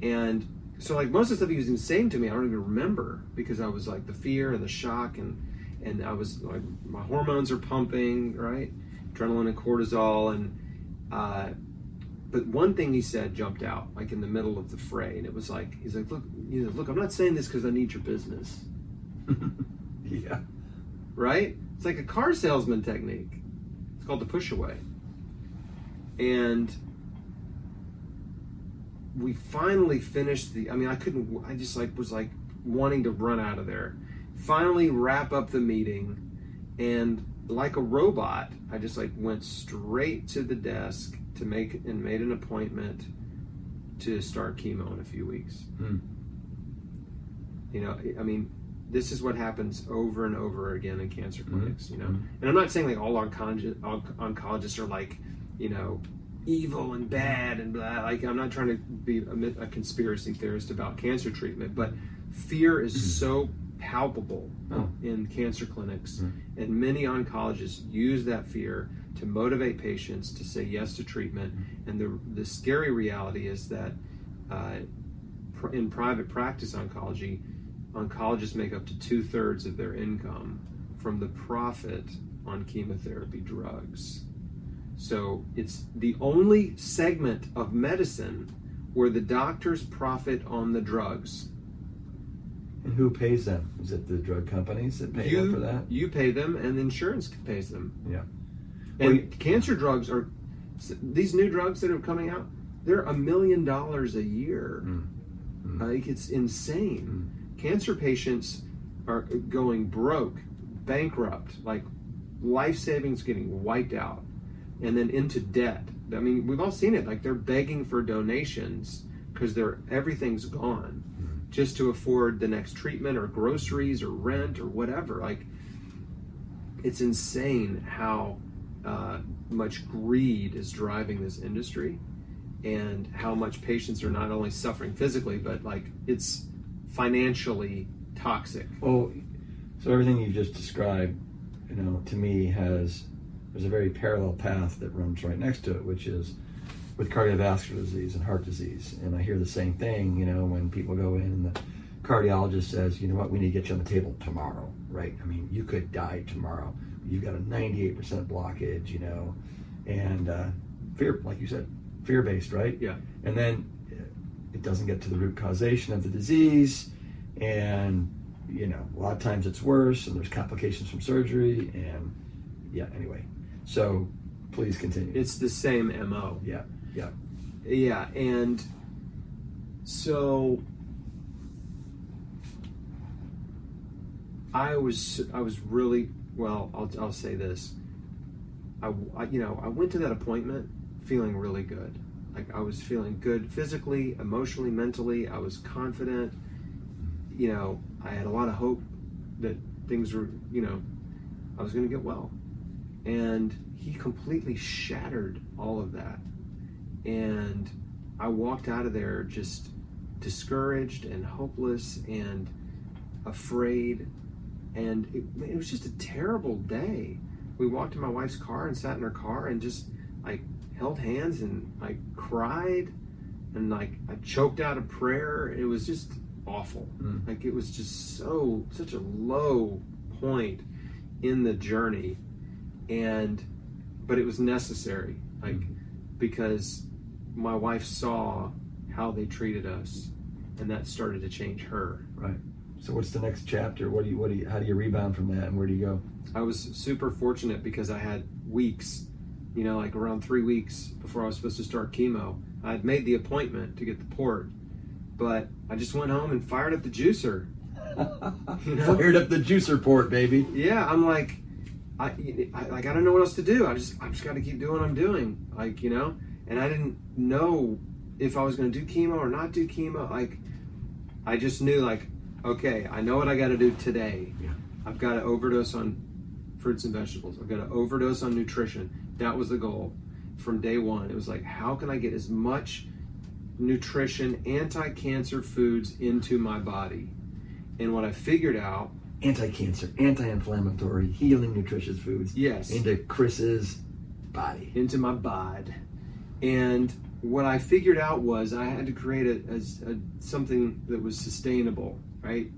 And so, like most of the stuff he was saying to me, I don't even remember because I was like the fear and the shock, and and I was like my hormones are pumping, right, adrenaline and cortisol, and uh, but one thing he said jumped out, like in the middle of the fray, and it was like he's like, look, you know, look, I'm not saying this because I need your business, yeah. right? It's like a car salesman technique. It's called the push away. And we finally finished the I mean I couldn't I just like was like wanting to run out of there. Finally wrap up the meeting and like a robot, I just like went straight to the desk to make and made an appointment to start chemo in a few weeks. Hmm. You know, I mean, this is what happens over and over again in cancer Mm-hmm. clinics. You know, and I'm not saying like all oncologists, oncologists are like, you know, evil and bad and blah. Like I'm not trying to be a, a conspiracy theorist about cancer treatment, but fear is so palpable Oh. in cancer clinics, and many oncologists use that fear to motivate patients to say yes to treatment. And the the scary reality is that uh, pr- in private practice oncology, oncologists make up to two thirds of their income from the profit on chemotherapy drugs. So it's the only segment of medicine where the doctors profit on the drugs. And who pays them? Is it the drug companies that pay you, them for that? You pay them, and the insurance pays them. Yeah. And Well, you- cancer drugs are these new drugs that are coming out. They're a million dollars a year. Mm. Mm. Like it's insane. Cancer patients are going broke, bankrupt, like life savings getting wiped out, and then into debt. I mean, we've all seen it. Like they're begging for donations because they're everything's gone, just to afford the next treatment or groceries or rent or whatever. Like it's insane how uh, much greed is driving this industry and how much patients are not only suffering physically but like it's financially toxic Well, so everything you've just described, you know, to me has there's a very parallel path that runs right next to it, which is with cardiovascular disease and heart disease. And I hear the same thing, you know, when people go in and the cardiologist says, you know what, we need to get you on the table tomorrow, right? I mean, you could die tomorrow. You've got a 98% blockage, you know, and uh, fear, like you said, fear based, right? yeah and then it doesn't get to the root causation of the disease and you know a lot of times it's worse and there's complications from surgery and yeah anyway. So please continue. It's the same mo yeah yeah. Yeah and so i was i was really well i'll, I'll say this. I, I you know i went to that appointment feeling really good like i was feeling good physically emotionally mentally i was confident you know i had a lot of hope that things were you know i was going to get well and he completely shattered all of that and I walked out of there just discouraged and hopeless and afraid. And it, it was just a terrible day. We walked in my wife's car and sat in her car and just like held hands and I cried and like I choked out a prayer. It was just awful. Mm. Like it was just so such a low point in the journey, and but it was necessary. Like because my wife saw how they treated us, and that started to change her. right so what's the next chapter what do you what do you how do you rebound from that and where do you go I was super fortunate because I had weeks, you know, like around three weeks before I was supposed to start chemo. I had made the appointment to get the port, but I just went home and fired up the juicer. You know? fired up the juicer port baby Yeah, I'm like, I, I like I don't know what else to do. I just I just got to keep doing what I'm doing, like you know. And I didn't know if I was going to do chemo or not do chemo. Like, I just knew like, okay, I know what I got to do today. Yeah. I've got to overdose on fruits and vegetables. I've got to overdose on nutrition. That was the goal from day one. It was like, how can I get as much nutrition, anti-cancer foods into my body? And what I figured out, anti-cancer anti-inflammatory healing nutritious foods yes, into chris's body into my bod. And what I figured out was I had to create a, a- a- something that was sustainable, right?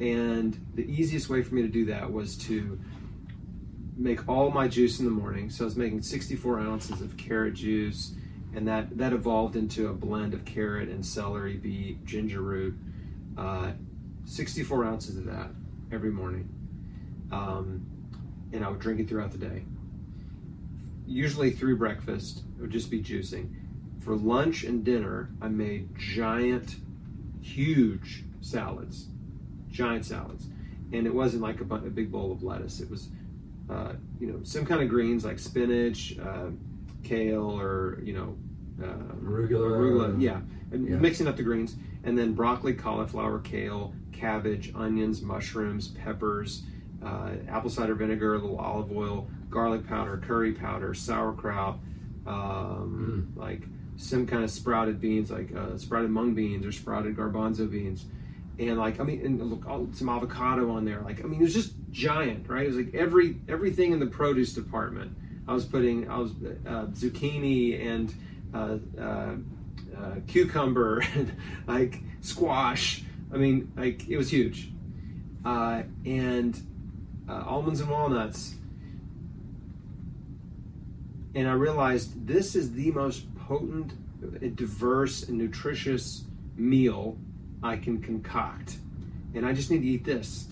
And the easiest way for me to do that was to make all my juice in the morning. So I was making 64 ounces of carrot juice, and that that evolved into a blend of carrot and celery, beet, ginger root. Uh, 64 ounces of that every morning, um, and I would drink it throughout the day usually through breakfast it would just be juicing for lunch and dinner i made giant huge salads giant salads and it wasn't like a, a big bowl of lettuce it was uh, you know some kind of greens like spinach uh, kale or you know uh, Arugula. arugula yeah and Yeah. mixing up the greens and then broccoli cauliflower kale cabbage, onions, mushrooms, peppers, uh, apple cider vinegar, a little olive oil, garlic powder, curry powder, sauerkraut, um, like some kind of sprouted beans, like uh, sprouted mung beans or sprouted garbanzo beans, and like I mean, and look, some avocado on there. Like I mean, it was just giant, right? It was like every everything in the produce department. I was putting, I was uh, zucchini and uh, uh, uh cucumber and like squash. I mean, like it was huge, uh, and uh, almonds and walnuts. And I realized this is the most potent, diverse, and nutritious meal I can concoct. And I just need to eat this.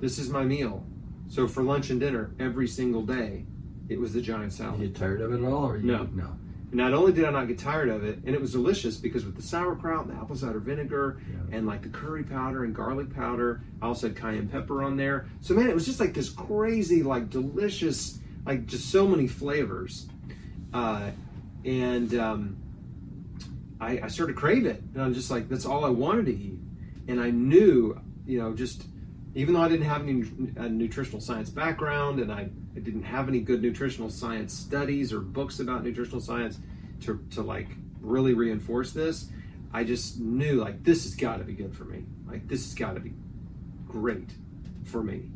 This is my meal. So for lunch and dinner every single day, it was the giant salad. You get tired of it at all, or you, No. no? Not only did I not get tired of it, and it was delicious because with the sauerkraut and the apple cider vinegar Yeah. and like the curry powder and garlic powder, I also had cayenne pepper on there. So man, it was just like this crazy, like delicious, like just so many flavors. Uh, and um, I, I started to crave it, and I'm just like, that's all I wanted to eat. And I knew, you know, just even though I didn't have any nutritional science background, and I, I didn't have any good nutritional science studies or books about nutritional science to, to like really reinforce this, I just knew like this has got to be good for me. Like this has got to be great for me,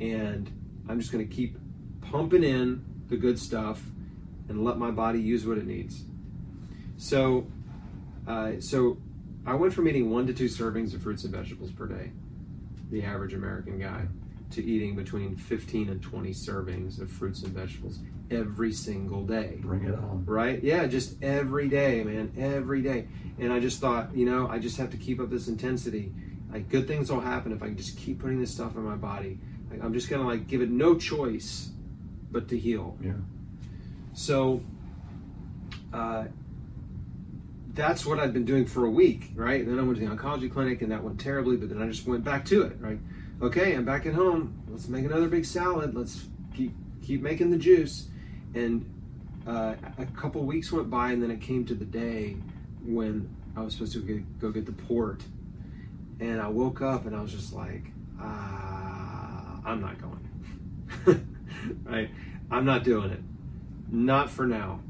and I'm just going to keep pumping in the good stuff and let my body use what it needs. So, uh, so I went from eating one to two servings of fruits and vegetables per day, the average American guy, to eating between 15 and 20 servings of fruits and vegetables every single day. Bring it on. Right? Yeah, just every day, man, every day. And I just thought, you know, I just have to keep up this intensity. Like, good things will happen if I can just keep putting this stuff in my body. Like, I'm just gonna like give it no choice but to heal. Yeah. So uh, that's what I'd been doing for a week, right? And then I went to the oncology clinic and that went terribly, but then I just went back to it, right? Okay, I'm back at home. Let's make another big salad. Let's keep keep making the juice. And uh, a couple weeks went by, and then it came to the day when I was supposed to get, go get the port. And I woke up and I was just like, ah, I'm not going. right? I'm not doing it. Not for now.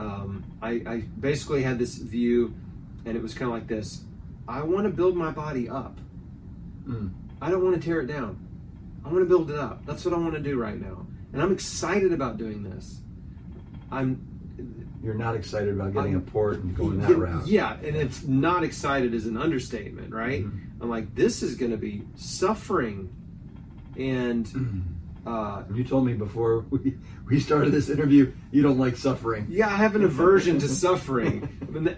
Um, I, I basically had this view, and it was kind of like this I want to build my body up. Mm. I don't want to tear it down. I want to build it up. That's what I want to do right now. And I'm excited about doing this. I'm You're not excited about getting a I'm- port and going yeah, that route. Yeah, and it's not excited is an understatement, right? Mhm. I'm like, this is going to be suffering. And uh, You told me before we, we started this interview, you don't like suffering. yeah, I have an aversion to suffering.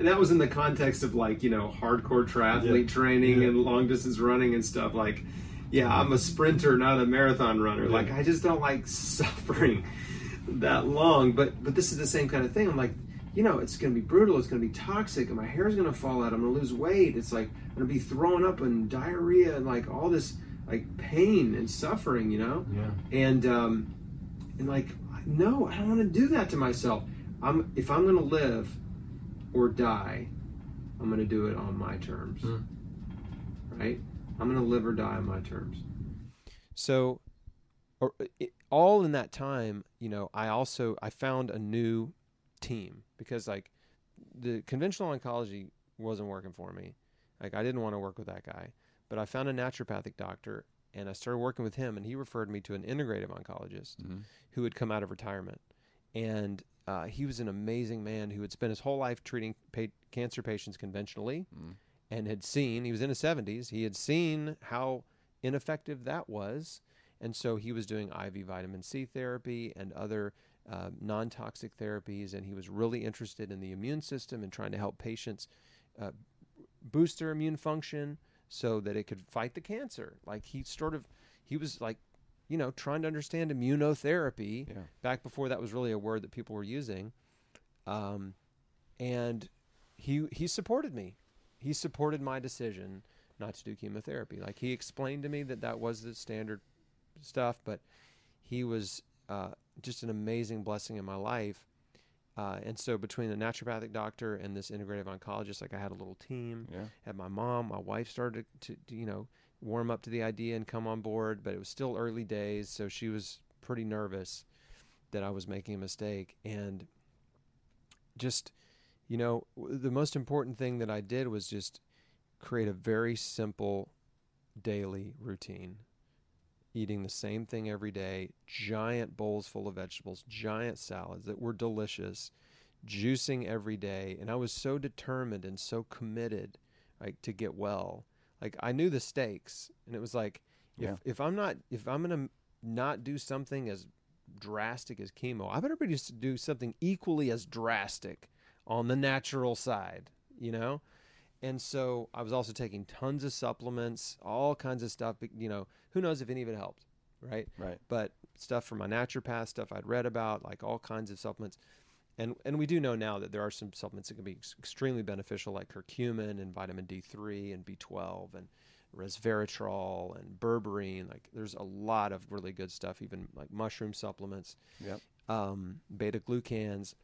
That was in the context of like, you know, hardcore triathlete Yeah. training Yeah. and long distance running and stuff. Like, yeah, I'm a sprinter, not a marathon runner. Like, I just don't like suffering that long. But but this is the same kind of thing. I'm like, you know, it's going to be brutal. It's going to be toxic, and my hair's going to fall out. I'm going to lose weight. It's like I'm going to be throwing up and diarrhea and like all this like pain and suffering. You know Yeah. and um, and like no i don't want to do that to myself i'm if i'm going to live or die i'm going to do it on my terms Mm. right i'm going to live or die on my terms So, or, it, all in that time, you know, I also I found a new team because like the conventional oncology wasn't working for me. Like I didn't want to work with that guy, but I found a naturopathic doctor and I started working with him, and he referred me to an integrative oncologist who had come out of retirement, and uh, he was an amazing man who had spent his whole life treating pa- cancer patients conventionally, and had seen he was in his seventies. He had seen how ineffective that was, and so he was doing IV vitamin C therapy and other uh, non-toxic therapies, and he was really interested in the immune system and trying to help patients uh, boost their immune function so that it could fight the cancer. Like he sort of, he was like, you know, trying to understand immunotherapy Yeah. back before that was really a word that people were using. Um, and he he supported me. He supported my decision not to do chemotherapy. Like he explained to me that that was the standard stuff, but he was uh, just an amazing blessing in my life. Uh, and so between the naturopathic doctor and this integrative oncologist, like I had a little team. Yeah. Had my mom, my wife started to, to you know warm up to the idea and come on board, but it was still early days, so she was pretty nervous that I was making a mistake and just you know the most important thing that I did was just create a very simple daily routine eating the same thing every day giant bowls full of vegetables giant salads that were delicious juicing every day. And I was so determined and so committed like to get well. Like I knew the stakes. And it was like if Yeah. if I'm not if I'm going to not do something as drastic as chemo I better be just do something equally as drastic on the natural side you know and so I was also taking tons of supplements all kinds of stuff you know who knows if any of it helped right Right. but stuff from my naturopath, stuff I'd read about, like all kinds of supplements. And and we do know now that there are some supplements that can be ex- extremely beneficial, like curcumin and vitamin D3 and B12 and resveratrol and berberine. Like there's a lot of really good stuff, even like mushroom supplements, Yep. um, beta glucans.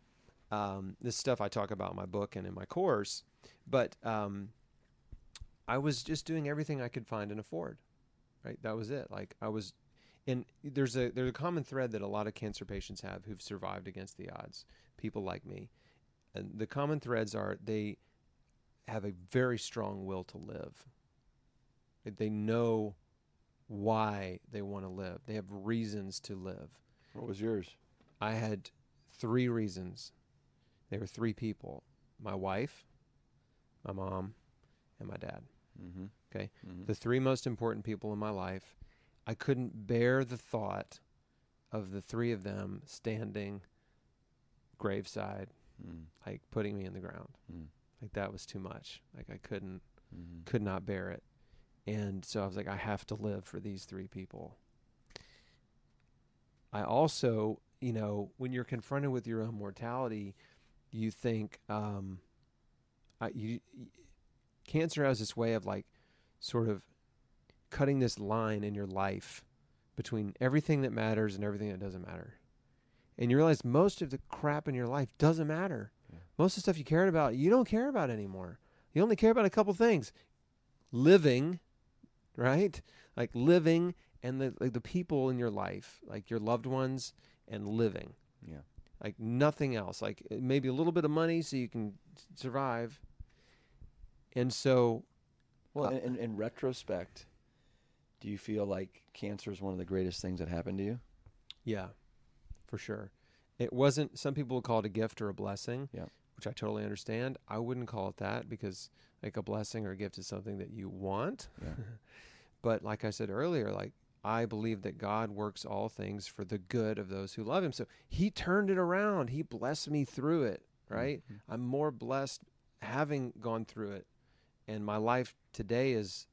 Um, this stuff I talk about in my book and in my course. But um, I was just doing everything I could find and afford. Right, that was it. Like I was and there's a there's a common thread that a lot of cancer patients have who've survived against the odds people like me and the common threads are they have a very strong will to live they know why they want to live they have reasons to live What was yours? i had three reasons there were three people my wife my mom and my dad Mm-hmm. Okay. Mm-hmm. the three most important people in my life, I couldn't bear the thought of the three of them standing graveside, Mm. like putting me in the ground. Mm. Like that was too much. Like I couldn't, Mm-hmm. could not bear it. And so I was like, I have to live for these three people. I also, you know, when you're confronted with your own mortality, you think, um, I, you, cancer has this way of like sort of cutting this line in your life between everything that matters and everything that doesn't matter. And you realize most of the crap in your life doesn't matter. Yeah. Most of the stuff you cared about, you don't care about anymore. You only care about a couple things. Living, right? Like living and the like the people in your life, like your loved ones and living. Yeah. Like nothing else. Like maybe a little bit of money so you can survive. And so Well, Uh, in, in, retrospect, do you feel like cancer is one of the greatest things that happened to you? Yeah, for sure. It wasn't. Some people would call it a gift or a blessing. Yeah. Which I totally understand. I wouldn't call it that because like a blessing or a gift is something that you want. Yeah. but like I said earlier, like I believe that God works all things for the good of those who love Him. So He turned it around. He blessed me through it. Right. Mhm. I'm more blessed having gone through it, and my life today is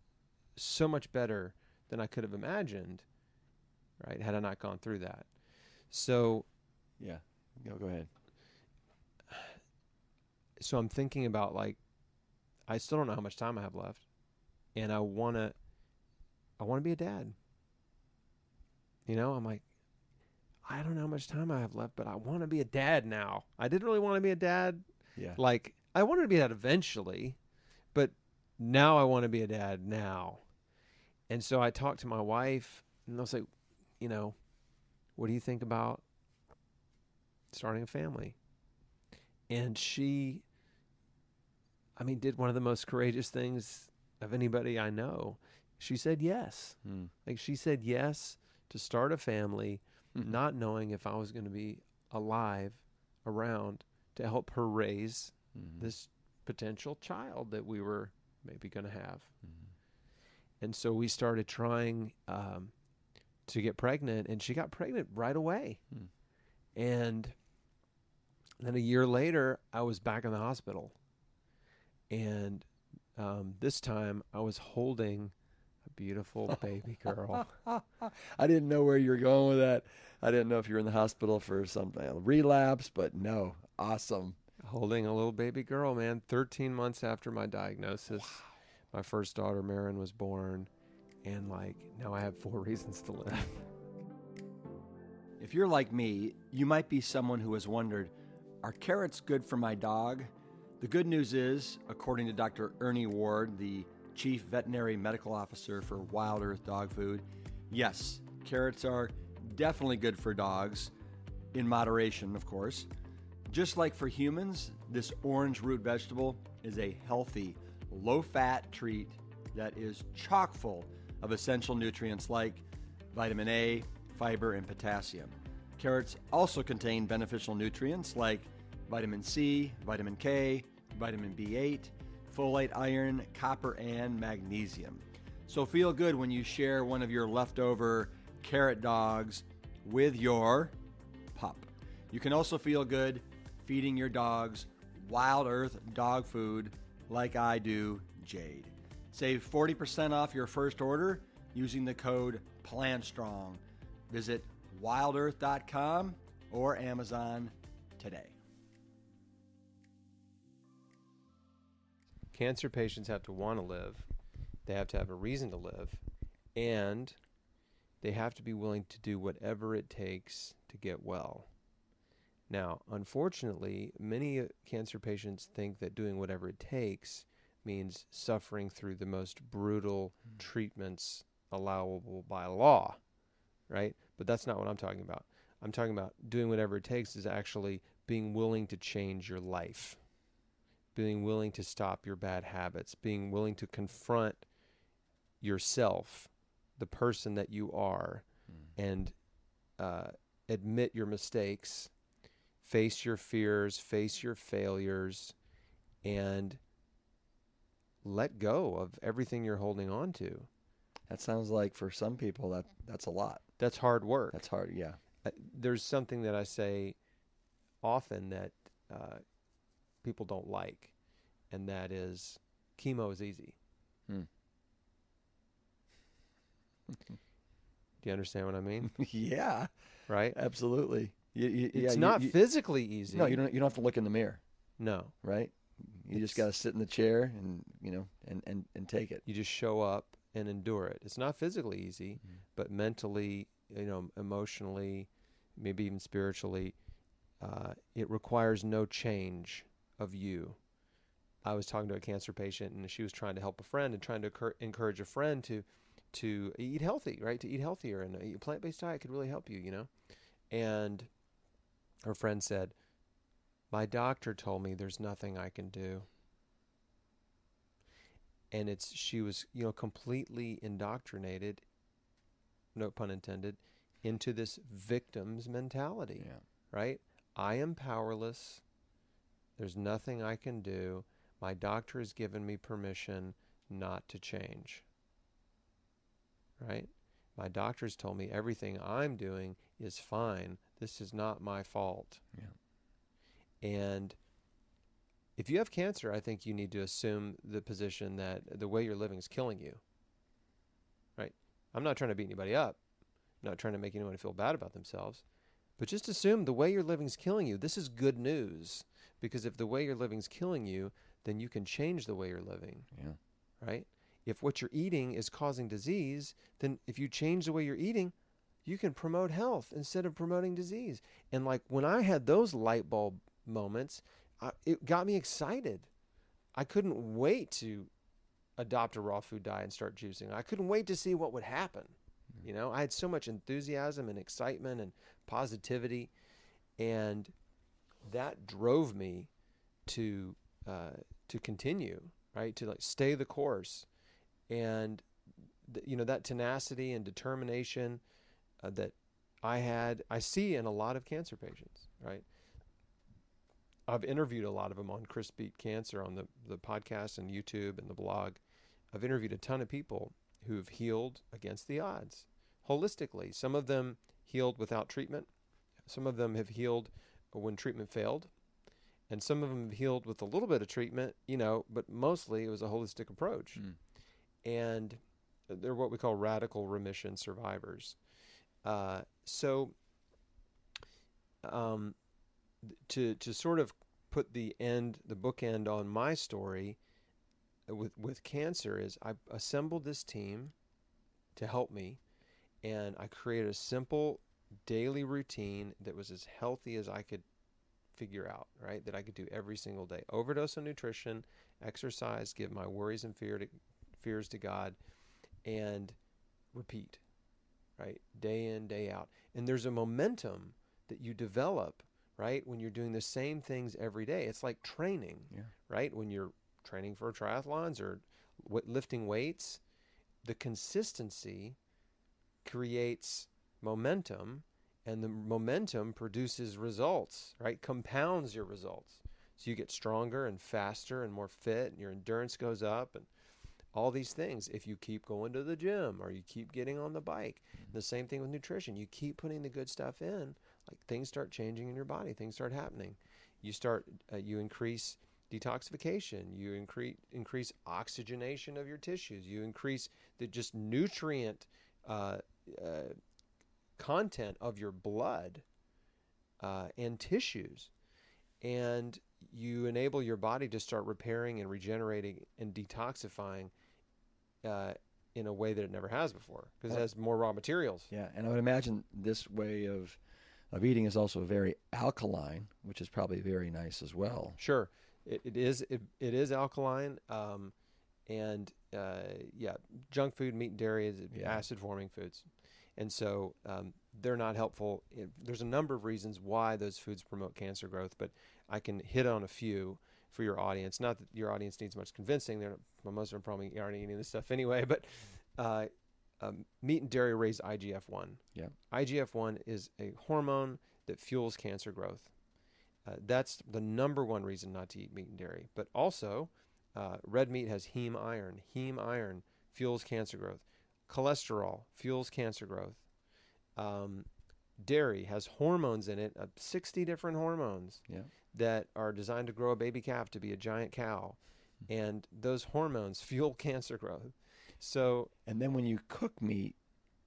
so much better than I could have imagined. Right. Had I not gone through that. So Yeah. Go, go ahead. so I'm thinking about like I still don't know how much time I have left and I want to I want to be a dad. You know, I'm like I don't know how much time I have left, but I want to be a dad now. I didn't really want to be a dad. Yeah. Like I wanted to be that eventually, but now I want to be a dad now. And so I talked to my wife and I was like, you know, what do you think about starting a family? And she I mean, did one of the most courageous things of anybody I know. She said yes. Mm. Like she said yes to start a family, Mhm. not knowing if I was going to be alive around to help her raise Mhm. this potential child that we were maybe going to have. Mhm. And so we started trying um, to get pregnant, and she got pregnant right away. Hmm. And then a year later, I was back in the hospital. And um, this time I was holding a beautiful baby girl. I didn't know where you were going with that. I didn't know if you were in the hospital for something a relapse, but no, awesome. Holding a little baby girl, man. 13 months after my diagnosis, my first daughter, Marin, was born. And like, now I have four reasons to live. If you're like me, you might be someone who has wondered Are carrots good for my dog? The good news is, according to Dr. Ernie Ward, the Chief Veterinary Medical Officer for Wild Earth Dog Food, yes, carrots are definitely good for dogs, in moderation, of course. Just like for humans, this orange root vegetable is a healthy, low fat treat that is chock full of essential nutrients like vitamin A, fiber, and potassium. Carrots also contain beneficial nutrients like vitamin C, vitamin K, vitamin B8, folate, iron, copper, and magnesium. So feel good when you share one of your leftover carrot dogs with your pup. You can also feel good feeding your dogs wild earth dog food like I do, Jade. Save 40% off your first order using the code PLANTSTRONG. Visit wildearth.com or Amazon today. Cancer patients have to want to live, they have to have a reason to live, and they have to be willing to do whatever it takes to get well. Now, unfortunately, many cancer patients think that doing whatever it takes means suffering through the most brutal mm. treatments allowable by law, right? But that's not what I'm talking about. I'm talking about doing whatever it takes is actually being willing to change your life, being willing to stop your bad habits, being willing to confront yourself, the person that you are, mm. and uh, admit your mistakes, face your fears, face your failures, and let go of everything you're holding on to. That sounds like for some people that that's a lot. That's hard work. That's hard, yeah. Uh, there's something that I say often that uh, people don't like, and that is chemo is easy. Hmm. Do you understand what I mean? yeah. Right. Absolutely. You, you, it's yeah, not you, physically easy. No, you don't. You don't have to look in the mirror. No. Right. You it's, just got to sit in the chair and you know and, and and take it. You just show up and endure it. It's not physically easy, mm-hmm. but mentally, you know, emotionally, maybe even spiritually, uh, it requires no change of you. I was talking to a cancer patient, and she was trying to help a friend and trying to cur- encourage a friend to to eat healthy, right? To eat healthier, and a plant based diet could really help you, you know. And her friend said, "My doctor told me there's nothing I can do." and it's she was you know completely indoctrinated no pun intended into this victim's mentality yeah. right? I am powerless. There's nothing i can do. My doctor has given me permission not to change. Right? My doctor's told me everything i'm doing is fine this is not my fault yeah and if you have cancer, I think you need to assume the position that the way you're living is killing you. Right? I'm not trying to beat anybody up. I'm not trying to make anyone feel bad about themselves. But just assume the way you're living is killing you. This is good news because if the way you're living is killing you, then you can change the way you're living. Yeah. Right? If what you're eating is causing disease, then if you change the way you're eating, you can promote health instead of promoting disease. And like when I had those light bulb moments, I, it got me excited. I couldn't wait to adopt a raw food diet and start juicing. I couldn't wait to see what would happen. You know, I had so much enthusiasm and excitement and positivity, and that drove me to uh, to continue, right? To like stay the course, and th- you know that tenacity and determination uh, that I had, I see in a lot of cancer patients, right? I've interviewed a lot of them on Chris Beat Cancer on the, the podcast and YouTube and the blog. I've interviewed a ton of people who've healed against the odds holistically. Some of them healed without treatment. Some of them have healed when treatment failed. And some of them have healed with a little bit of treatment, you know, but mostly it was a holistic approach. Mm. And they're what we call radical remission survivors. Uh, so, um, to to sort of put the end, the bookend on my story with with cancer is I assembled this team to help me, and I created a simple daily routine that was as healthy as I could figure out, right? That I could do every single day. Overdose on nutrition, exercise, give my worries and fear to, fears to God, and repeat, right? Day in, day out. And there's a momentum that you develop, right? When you're doing the same things every day. It's like training, Yeah. right? When you're training for triathlons or w- lifting weights, the consistency creates momentum and the momentum produces results, right? Compounds your results. So you get stronger and faster and more fit and your endurance goes up and all these things if you keep going to the gym or you keep getting on the bike. The same thing with nutrition. You keep putting the good stuff in, like things start changing in your body, things start happening. You start uh, you increase detoxification, you increase increase oxygenation of your tissues, you increase the just nutrient uh, uh, content of your blood uh, and tissues, and you enable your body to start repairing and regenerating and detoxifying uh, in a way that it never has before because it Uh, has more raw materials. Yeah, and I would imagine this way of of eating is also very alkaline, which is probably very nice as well. Sure, it, it is it, it is alkaline, um, and uh, yeah, junk food, meat, and dairy is Yeah. acid forming foods, and so um, they're not helpful. It- there's a number of reasons why those foods promote cancer growth, but I can hit on a few for your audience. Not that your audience needs much convincing; they're of them probably aren't eating this stuff anyway. But uh, um, meat and dairy raise IGF one. Yeah. IGF one is a hormone that fuels cancer growth. Uh, that's the number one reason not to eat meat and dairy. But also, uh, red meat has heme iron. Heme iron fuels cancer growth. Cholesterol fuels cancer growth. Um, dairy has hormones in it, uh, 60 different hormones Yeah. that are designed to grow a baby calf to be a giant cow. And those hormones fuel cancer growth. So, And then when you cook meat,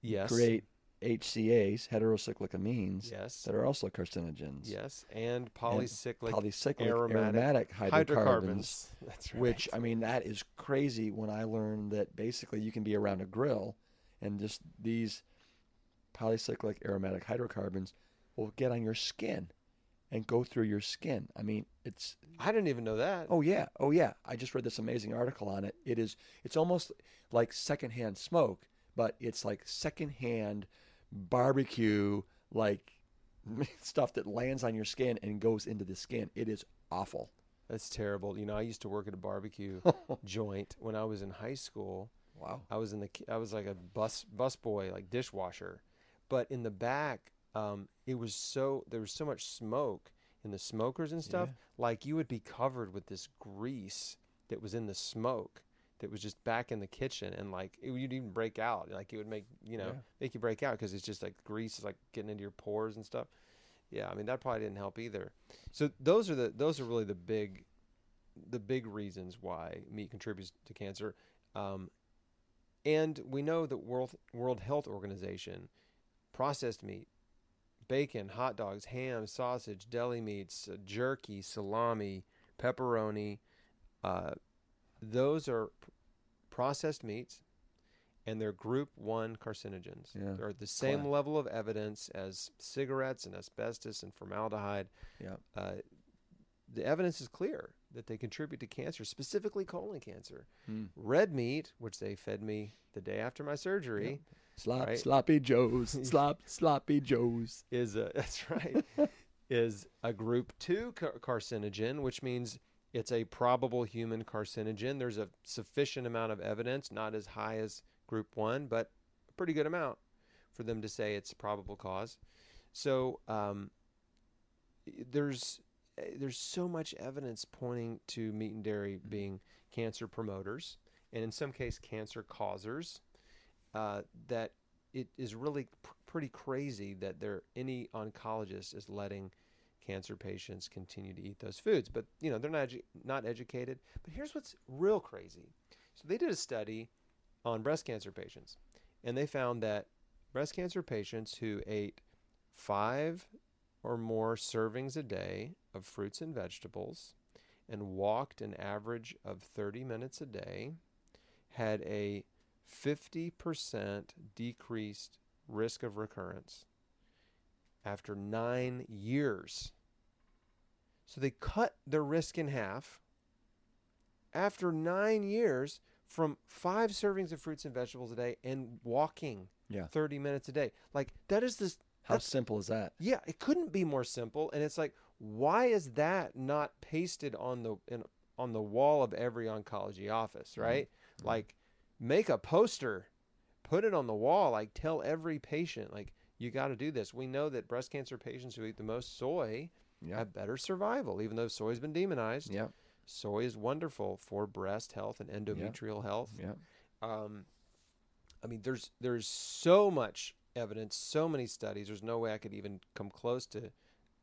yes. create HCAs, heterocyclic amines, Yes. that are also carcinogens. Yes. And polycyclic Polycyclic aromatic aromatic, hydrocarbons. hydrocarbons. That's right. Which I mean, that is crazy. When I learned that basically you can be around a grill, and just these polycyclic aromatic hydrocarbons will get on your skin, and go through your skin. I mean, it's I didn't even know that. oh yeah, oh yeah. I just read this amazing article on it. It is it's almost like secondhand smoke, but it's like secondhand barbecue, like stuff that lands on your skin and goes into the skin. It is awful. That's terrible. You know, I used to work at a barbecue joint when I was in high school. Wow. I was in the I was like a bus bus boy, like dishwasher. But in the back, um, it was so there was so much smoke in the smokers and stuff. Yeah. Like you would be covered with this grease that was in the smoke that was just back in the kitchen, and like it, you'd even break out. Like it would make you know Yeah. make you break out because it's just like grease is like getting into your pores and stuff. Yeah, I mean that probably didn't help either. So those are the those are really the big the big reasons why meat contributes to cancer. Um, and we know that World World Health Organization processed meat, bacon, hot dogs, ham, sausage, deli meats, uh, jerky, salami, pepperoni, uh, those are processed meats, and they're Group One carcinogens. Yeah. They're at the same level of evidence as cigarettes and asbestos and formaldehyde. Yeah. Uh, the evidence is clear that they contribute to cancer, specifically colon cancer. Hmm. Red meat, which they fed me the day after my surgery, Slop, Right. sloppy joes, slop, sloppy joes. is a that's right. Is a group 2 car- carcinogen which means it's a probable human carcinogen. There's a sufficient amount of evidence not as high as group 1 but a pretty good amount for them to say it's a probable cause. So um, there's there's so much evidence pointing to meat and dairy being cancer promoters and in some case cancer causers uh, that it is really pr- pretty crazy that there any oncologist is letting cancer patients continue to eat those foods. But you know they're not edu- not educated. But here's what's real crazy. So they did a study on breast cancer patients, and they found that breast cancer patients who ate five or more servings a day of fruits and vegetables and walked an average of 30 minutes a day had a 50% decreased risk of recurrence after nine years. So they cut their risk in half after nine years from five servings of fruits and vegetables a day and walking Yeah. 30 minutes a day. Like that is this How simple is that? yeah, it couldn't be more simple. And it's like, why is that not pasted on the in, on the wall of every oncology office, right? Mm-hmm. Like, make a poster, put it on the wall. Like, tell every patient, like, you got to do this. We know that breast cancer patients who eat the most soy Yeah. have better survival, even though soy's been demonized. Yeah. Soy is wonderful for breast health and endometrial health. Yeah. Um, I mean, there's there's so much evidence, so many studies. There's no way I could even come close to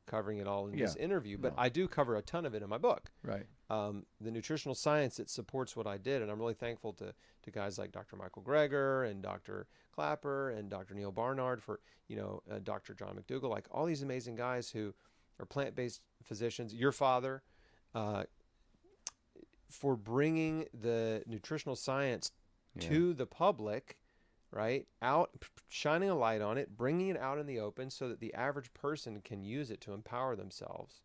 covering it all in this interview. But No. I do cover a ton of it in my book. Right. Um, the nutritional science that supports what I did, and I'm really thankful to to guys like Dr. Michael Greger and Dr. Klaper and Dr. Neal Barnard for you know uh, Dr. John McDougall, like all these amazing guys who are plant-based physicians. Your father. Uh, for bringing the nutritional science Yeah. to the public, right? Out, shining a light on it, bringing it out in the open so that the average person can use it to empower themselves.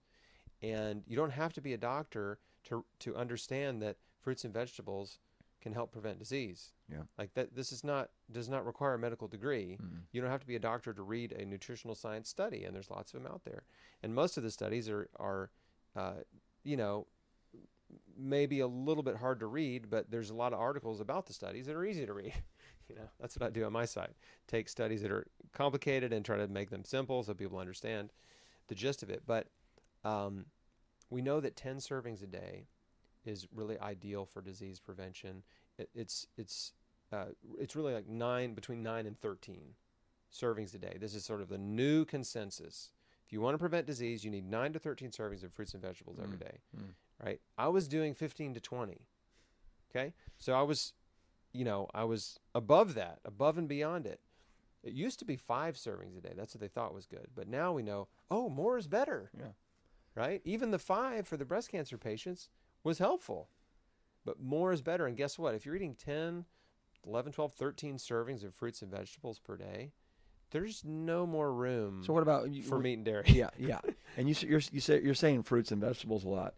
And you don't have to be a doctor to to understand that fruits and vegetables can help prevent disease. Yeah. Like that this is not does not require a medical degree. Mm. You don't have to be a doctor to read a nutritional science study and there's lots of them out there. And most of the studies are are uh, you know maybe a little bit hard to read, but there's a lot of articles about the studies that are easy to read. you know, that's what I do on my site. Take studies that are complicated and try to make them simple so people understand the gist of it. But um, we know that 10 servings a day is really ideal for disease prevention. It, it's it's uh, it's really like nine between nine and 13 servings a day. This is sort of the new consensus. If you want to prevent disease, you need nine to 13 servings of fruits and vegetables every Mm, day mm. Right? I was doing 15 to 20. Okay? So I was, you know, I was above that, above and beyond it. It used to be five servings a day. That's what they thought was good. But now we know, oh, more is better. Yeah. Right? Even the five for the breast cancer patients was helpful. But more is better. And guess what? If you're eating 10, 11, 12, 13 servings of fruits and vegetables per day, there's no more room So what about you, for meat and dairy. Yeah, yeah. And you, you're you say you're saying fruits and vegetables a lot.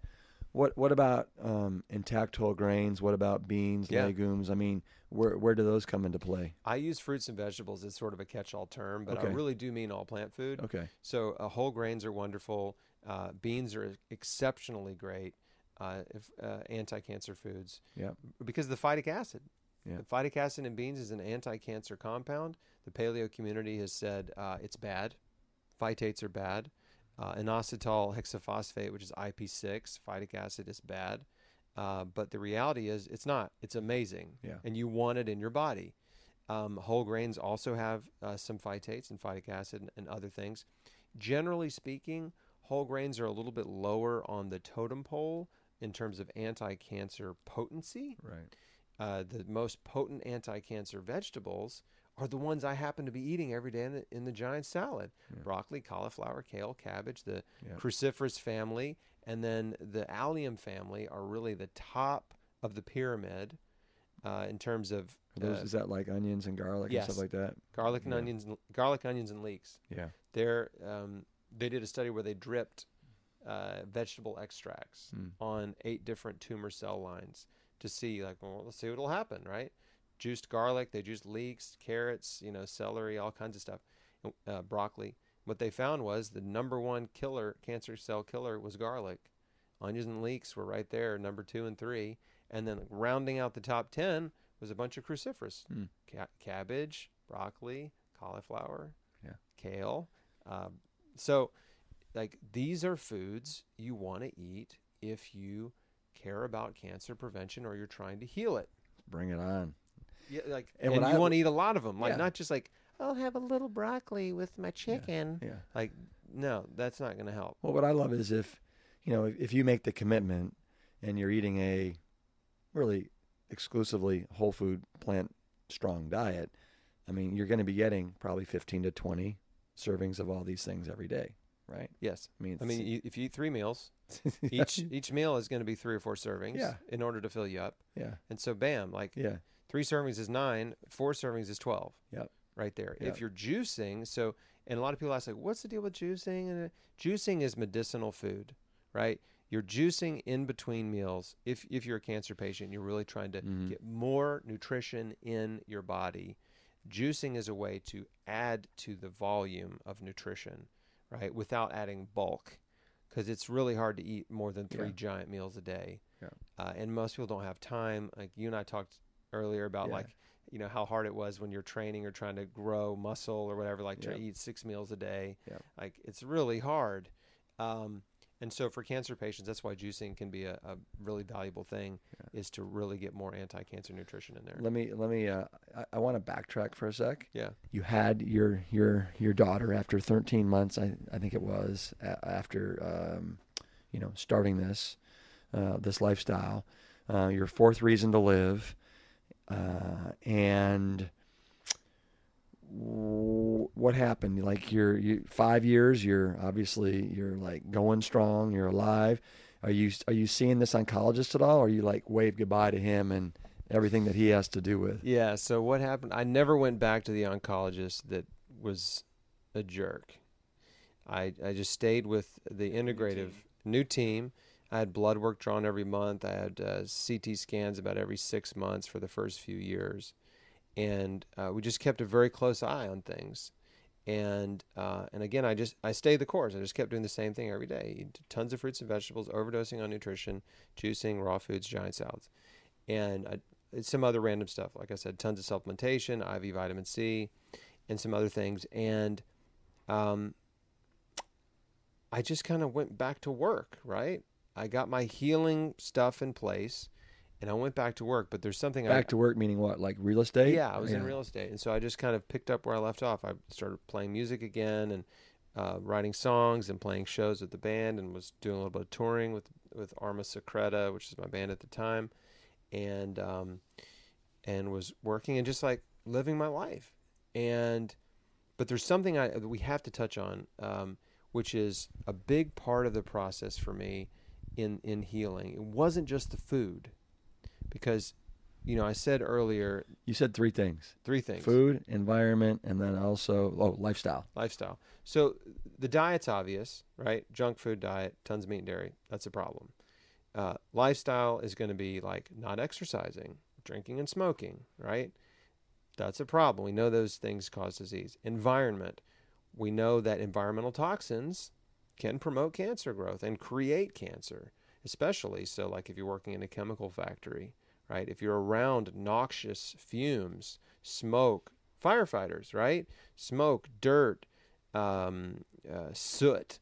What what about um, intact whole grains? What about beans, Yeah. legumes? I mean, where where do those come into play? I use fruits and vegetables as sort of a catch-all term, but I really do mean all plant food. Okay. So uh, whole grains are wonderful. Uh, beans are exceptionally great uh, if, uh, anti-cancer foods Yeah. because of the phytic acid. Yeah. The phytic acid in beans is an anti-cancer compound. The paleo community has said uh, it's bad. Phytates are bad. Uh, inositol hexaphosphate, which is IP6, phytic acid is bad. Uh, but the reality is, it's not. It's amazing. Yeah. And you want it in your body. Um, whole grains also have uh, some phytates and phytic acid and, and other things. Generally speaking, whole grains are a little bit lower on the totem pole in terms of anti-cancer potency. Right. Uh, the most potent anti-cancer vegetables are the ones I happen to be eating every day in the, in the giant salad: Yeah. broccoli, cauliflower, kale, cabbage, the Yeah. cruciferous family, and then the allium family are really the top of the pyramid uh, in terms of those, uh, is that like onions and garlic yes. and stuff like that? garlic and Yeah. onions, and, garlic, onions, and leeks. Yeah. They're, um, they did a study where they dripped uh, vegetable extracts Mm. on eight different tumor cell lines to see, like, well, let's see what'll happen, right? Juiced garlic, they juiced leeks, carrots, you know, celery, all kinds of stuff, uh, broccoli. What they found was the number one killer, cancer cell killer, was garlic. Onions and leeks were right there, number two and three. And then rounding out the top 10 was a bunch of cruciferous Mm. Ca- cabbage, broccoli, cauliflower, Yeah. kale. Um, so, like, these are foods you want to eat if you care about cancer prevention or you're trying to heal it. Bring it on. Yeah, like, And and, you want to eat a lot of them, like Yeah. not just like I'll have a little broccoli with my chicken. Yeah. Like, no, that's not going to help. Well, what I love is if, you know, if, if you make the commitment and you're eating a really exclusively whole food, plant strong diet, I mean, you're going to be getting probably 15 to 20 servings of all these things every day, right? Yes, I mean, I mean, you, if you eat three meals, each each meal is going to be three or four servings Yeah. in order to fill you up. yeah, And so, bam, like yeah, three servings is nine, four servings is twelve. Yep. Right there. Yep. If you're juicing, so and a lot of people ask like, what's the deal with juicing? And uh, juicing is medicinal food, right? You're juicing in between meals. If if you're a cancer patient, you're really trying to Mhm. get more nutrition in your body. Juicing is a way to add to the volume of nutrition, right? Without adding bulk, because it's really hard to eat more than three Yeah. giant meals a day. Yeah. Uh, and most people don't have time. Like you and I talked earlier about Yeah. like you know how hard it was when you're training or trying to grow muscle or whatever like to Yep. eat six meals a day Yep. like it's really hard um, and so for cancer patients that's why juicing can be a, a really valuable thing is to really get more anti-cancer nutrition in there Let me let me. Uh, I, I want to backtrack for a sec. yeah You had your your your daughter after 13 months. I I think it was a, after um, you know starting this uh, this lifestyle. Uh, your fourth reason to live, uh, and w- what happened? Like you're you five years. You're obviously you're like going strong. You're alive. Are you are you seeing this oncologist at all? Or are you like wave goodbye to him and everything that he has to do with? yeah so what happened i never went back to the oncologist that was a jerk i i just stayed with the integrative new team i had blood work drawn every month. I had uh, ct scans about every six months for the first few years. And uh, we just kept a very close eye on things. And uh, and again i just i stayed the course. I just kept doing the same thing every day tons of fruits and vegetables overdosing on nutrition juicing raw foods giant salads. And I, some other random stuff. Like i said tons of supplementation iv vitamin c and some other things. And um, i just kind of went back to work right i got my healing stuff in place and i went back to work but there's something I, Back to work meaning what? Like real estate? yeah, I was in real estate, and so I just kind of picked up where I left off. I started playing music again and uh, writing songs and playing shows with the band, and was doing a little bit of touring with with Arma Secreta, which is my band at the time, and um, and was working and just like living my life. And but there's something I we have to touch on, um, which is a big part of the process for me in in healing. It wasn't just the food, because you know I said earlier You said three things: three things food, environment, and then also oh lifestyle. lifestyle. So the diet's obvious, right? Junk food diet, tons of meat and dairy. That's a problem. Uh, lifestyle is going to be like not exercising, drinking and smoking, right? That's a problem. We know those things cause disease. Environment. We know that environmental toxins can promote cancer growth and create cancer, especially so like if you're working in a chemical factory, right? If you're around noxious fumes, smoke, firefighters, right? Smoke, dirt, um, uh, soot,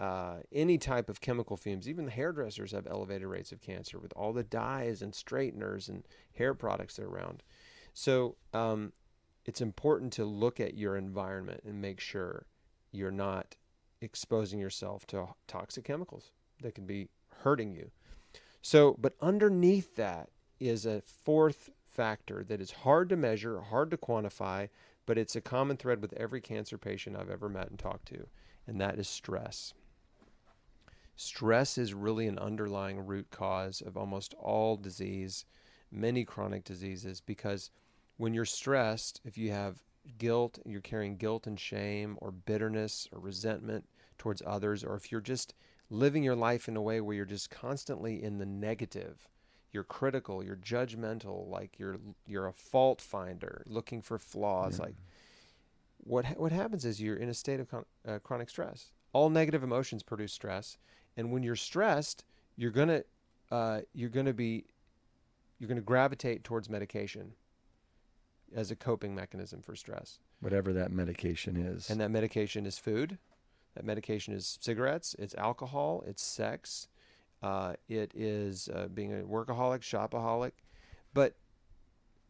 uh, any type of chemical fumes. Even the hairdressers have elevated rates of cancer with all the dyes and straighteners and hair products are around. So um, it's important to look at your environment and make sure you're not exposing yourself to toxic chemicals that can be hurting you. So, but underneath that is a fourth factor that is hard to measure, hard to quantify, but it's a common thread with every cancer patient I've ever met and talked to, and that is stress. Stress is really an underlying root cause of almost all disease, many chronic diseases, because when you're stressed, if you have guilt, you're carrying guilt and shame or bitterness or resentment towards others, or if you're just living your life in a way where you're just constantly in the negative, you're critical, you're judgmental, like you're you're a fault finder, looking for flaws, like what ha- what happens is you're in a state of con- uh, chronic stress. All negative emotions produce stress, and when you're stressed, you're gonna uh, you're gonna be you're gonna gravitate towards medication as a coping mechanism for stress. Whatever that medication is. And that medication is food. That medication is cigarettes. It's alcohol. It's sex. Uh, it is uh, being a workaholic, shopaholic. But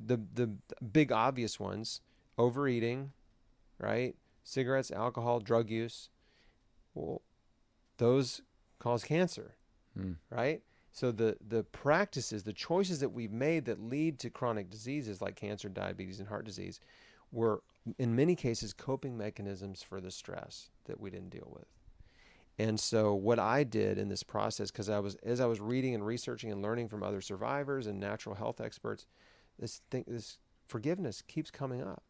the the big obvious ones: overeating, right? Cigarettes, alcohol, drug use. Well, those cause cancer, Hmm. right? So the the practices, the choices that we've made that lead to chronic diseases like cancer, diabetes, and heart disease, were in many cases coping mechanisms for the stress that we didn't deal with. And so what I did in this process, because I was as I was reading and researching and learning from other survivors and natural health experts, this thing, this forgiveness keeps coming up.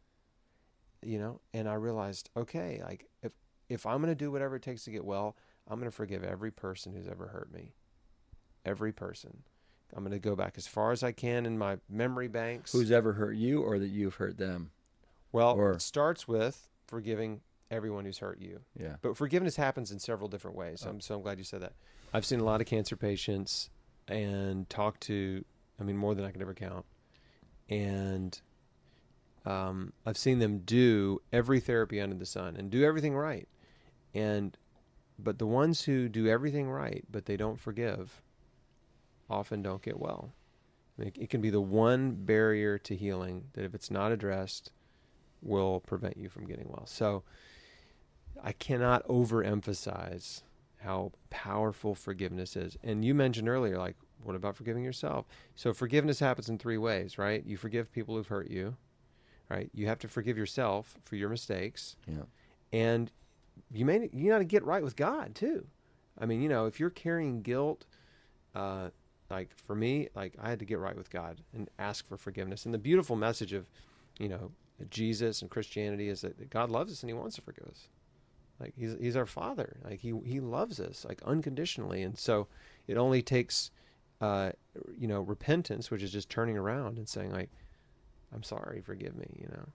You know, and I realized, okay, like if if I'm going to do whatever it takes to get well, I'm going to forgive every person who's ever hurt me. Every person. I'm going to go back as far as I can in my memory banks. Who's ever hurt you or that you've hurt them? Well, or- it starts with forgiving everyone who's hurt you. Yeah. But forgiveness happens in several different ways. Oh. I'm so I'm glad you said that. I've seen a lot of cancer patients and talked to, I mean, more than I can ever count. And um, I've seen them do every therapy under the sun and do everything right. And, but the ones who do everything right, but they don't forgive, often don't get well. I mean, it can be the one barrier to healing that if it's not addressed, will prevent you from getting well. So, I cannot overemphasize how powerful forgiveness is. And you mentioned earlier, like, what about forgiving yourself? So forgiveness happens in three ways, right? You forgive people who've hurt you, right? You have to forgive yourself for your mistakes, Yeah. and you may you got to get right with God too. I mean, you know, if you're carrying guilt, uh, like for me, like I had to get right with God and ask for forgiveness. And the beautiful message of, you know, Jesus and Christianity is that God loves us and He wants to forgive us. Like He's He's our Father. Like He He loves us like unconditionally. And so it only takes, uh, you know, repentance, which is just turning around and saying like, I'm sorry, forgive me. You know,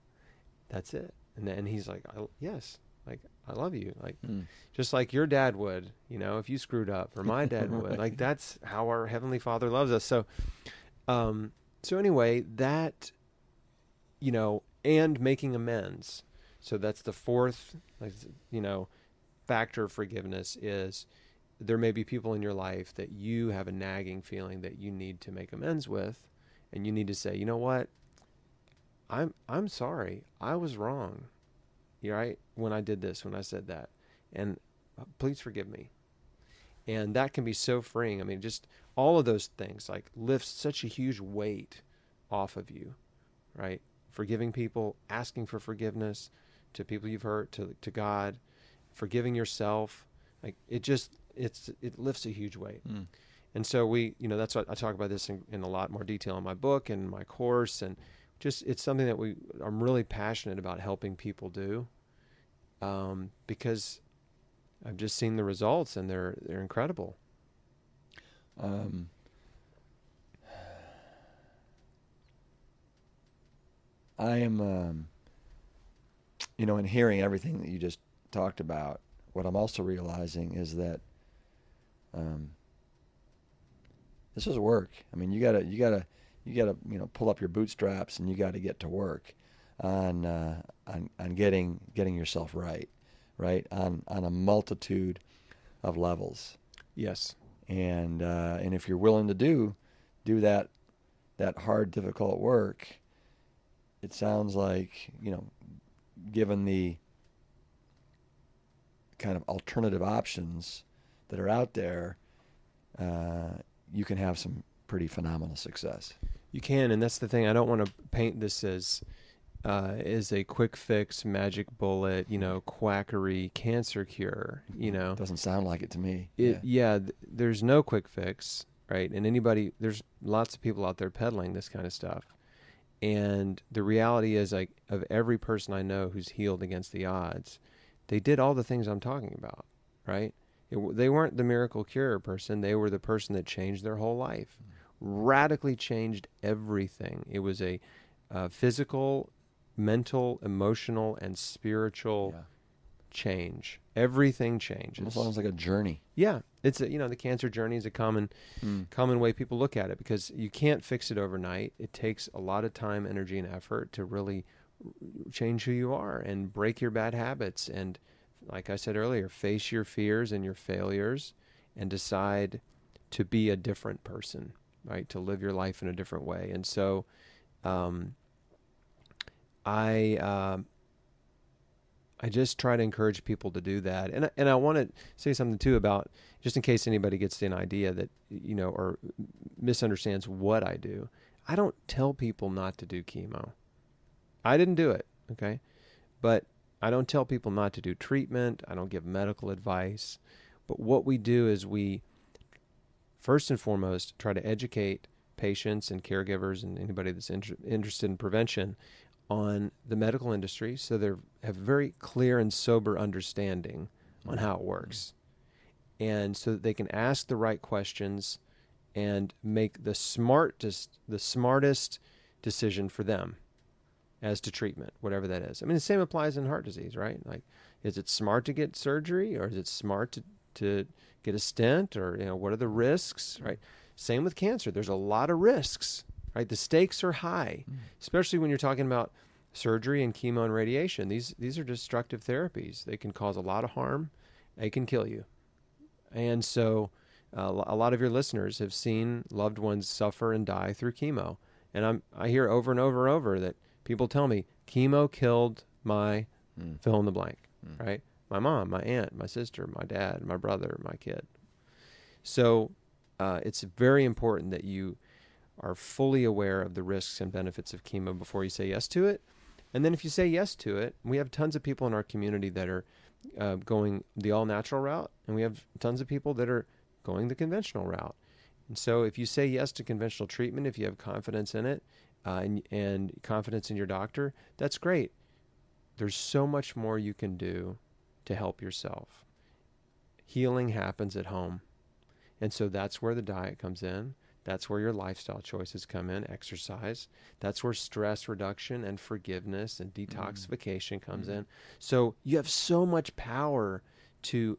that's it. And then He's like, I, yes, like I love you. Like Mm. just like your dad would, you know, if you screwed up, or my dad would. Like that's how our heavenly Father loves us. So, um, so anyway, that, you know, and making amends. So that's the fourth, you know, factor of forgiveness is there may be people in your life that you have a nagging feeling that you need to make amends with, and you need to say, you know what, I'm I'm sorry, I was wrong, you right when I did this, when I said that, and uh, please forgive me. And that can be so freeing. I mean, just all of those things like lifts such a huge weight off of you, right? Forgiving people, asking for forgiveness to people you've hurt, to to God, forgiving yourself, like it just it's it lifts a huge weight. Mm. And so we, you know, that's what I talk about this in, in a lot more detail in my book and my course, and just it's something that we I'm really passionate about helping people do, um, because I've just seen the results and they're they're incredible. Um, I am, um, you know, in hearing everything that you just talked about, what I'm also realizing is that um, this is work. I mean, you gotta, you gotta, you gotta, you know, pull up your bootstraps and you got to get to work on uh, on on getting getting yourself right, right on on a multitude of levels Yes. and uh, and if you're willing to do do that that hard difficult work it sounds like you know given the kind of alternative options that are out there uh, you can have some pretty phenomenal success You can, and that's the thing. I don't want to paint this as uh, as a quick fix, magic bullet, you know, quackery cancer cure. You know, doesn't sound like it to me it, yeah. th- there's no quick fix, right? And anybody, there's lots of people out there peddling this kind of stuff. And the reality is, like, of every person I know who's healed against the odds, they did all the things I'm talking about, right? It, they weren't the miracle cure person. They were the person that changed their whole life, radically changed everything. It was a physical, mental, emotional, and spiritual Yeah. Change. Everything changes. almost sounds like a journey Yeah, it's a, you know the cancer journey is a common common way people look at it because you can't fix it overnight. It takes a lot of time, energy, and effort to really change who you are and break your bad habits and like I said earlier, face your fears and your failures and decide to be a different person, right? To live your life in a different way. And so um I um I just try to encourage people to do that. And and I want to say something too about just in case anybody gets an idea that you know or misunderstands what I do. I don't tell people not to do chemo. I didn't do it, okay? But I don't tell people not to do treatment. I don't give medical advice. But what we do is we first and foremost try to educate patients and caregivers and anybody that's inter- interested in prevention on the medical industry so they have very clear and sober understanding on how it works and so that they can ask the right questions and make the smartest the smartest decision for them as to treatment, whatever that is. I mean, the same applies in heart disease, right? Like, is it smart to get surgery, or is it smart to to get a stent, or you know, what are the risks, right? Same with cancer. There's a lot of risks, right? The stakes are high, especially when you're talking about surgery and chemo and radiation. These these are destructive therapies. They can cause a lot of harm. They can kill you, and so. Uh, a lot of your listeners have seen loved ones suffer and die through chemo, and I'm I hear over and over and over that people tell me chemo killed my Mm. fill in the blank, Mm. right? My mom, my aunt, my sister, my dad, my brother, my kid. So uh, it's very important that you are fully aware of the risks and benefits of chemo before you say yes to it. And then if you say yes to it, we have tons of people in our community that are uh, going the all natural route, and we have tons of people that are going the conventional route. And so if you say yes to conventional treatment, if you have confidence in it uh, and, and confidence in your doctor, that's great. There's so much more you can do to help yourself. Healing happens at home. And so that's where the diet comes in. That's where your lifestyle choices come in, exercise. That's where stress reduction and forgiveness and mm. detoxification comes mm. in. So you have so much power to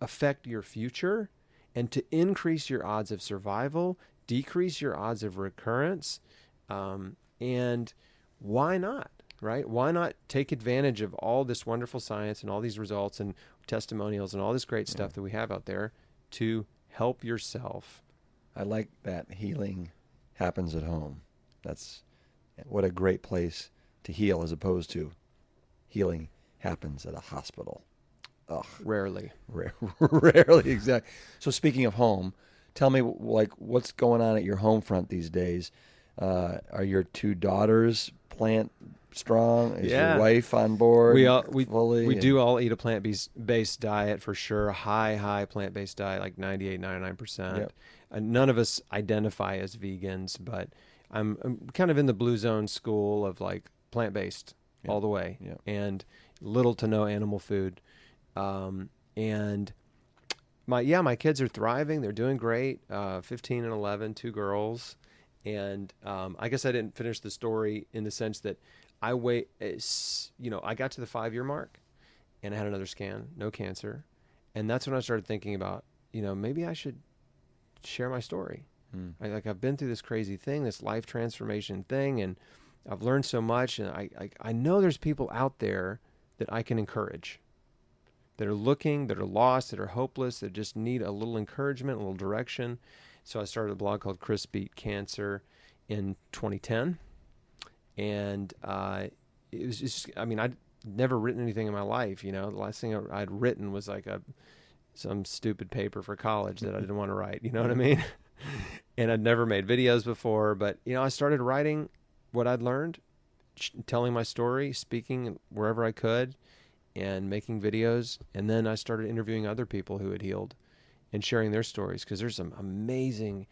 affect your future and to increase your odds of survival, decrease your odds of recurrence. Um, and why not? Right? Why not take advantage of all this wonderful science and all these results and testimonials and all this great mm. stuff that we have out there to help yourself? I like that healing happens at home. That's what a great place to heal as opposed to healing happens at a hospital. Ugh, Rarely. rare, rarely exactly. So speaking of home, tell me like what's going on at your home front these days. Uh, are your two daughters plant strong? Is Yeah. your wife on board? We all we, fully? we And- do all eat a plant based diet for sure. High high plant based diet, like 98, 99 percent. Uh, none of us identify as vegans, but I'm, I'm kind of in the blue zone school of like plant based all the way, Yep. and little to no animal food. Um, and my yeah, my kids are thriving. They're doing great. Uh, 15 and 11, two girls. And um, I guess I didn't finish the story in the sense that I wait. You know, I got to the five year mark, and I had another scan, no cancer, and that's when I started thinking about, you know, maybe I should share my story. Hmm. I, like I've been through this crazy thing, this life transformation thing, and I've learned so much, and I, I I know there's people out there that I can encourage, that are looking, that are lost, that are hopeless, that just need a little encouragement, a little direction. So I started a blog called Chris Beat Cancer in 2010, and uh, it was just I mean I'd never written anything in my life. You know, the last thing I'd written was like a some stupid paper for college that I didn't want to write. You know what I mean? and I'd never made videos before, but you know, I started writing what I'd learned, telling my story, speaking wherever I could, and making videos. And then I started interviewing other people who had healed and sharing their stories because there's some amazing.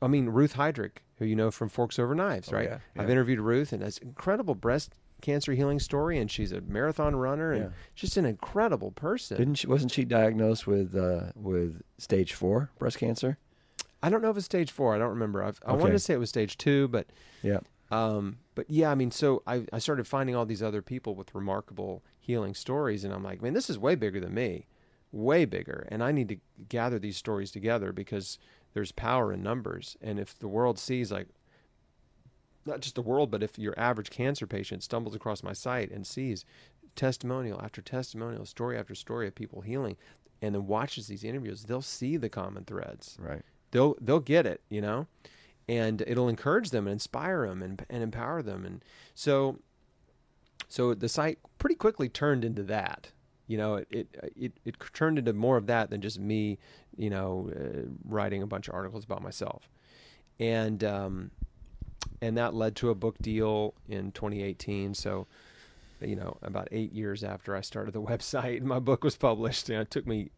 I mean, Ruth Heidrich, who you know from Forks Over Knives, Oh, right? yeah, I've interviewed Ruth, and it's incredible breast cancer healing story, and she's a marathon runner and Yeah. just an incredible person. Didn't she? Wasn't she diagnosed with uh, with stage four breast cancer? I don't know if it's stage four. I don't remember. I've, I Okay. wanted to say it was stage two, but Yeah. um, but yeah, I mean, so I, I started finding all these other people with remarkable healing stories, and I'm like, man, this is way bigger than me, way bigger, and I need to gather these stories together because there's power in numbers, and if the world sees like, not just the world, but if your average cancer patient stumbles across my site and sees testimonial after testimonial, story after story of people healing, and then watches these interviews, they'll see the common threads Right. they'll they'll get it, you know, and it'll encourage them and inspire them and and empower them, and so so the site pretty quickly turned into that. You know, it it it, it turned into more of that than just me, you know, uh, writing a bunch of articles about myself, and um, and that led to a book deal in 2018. So. You know, about eight years after I started the website, my book was published. You know, it took me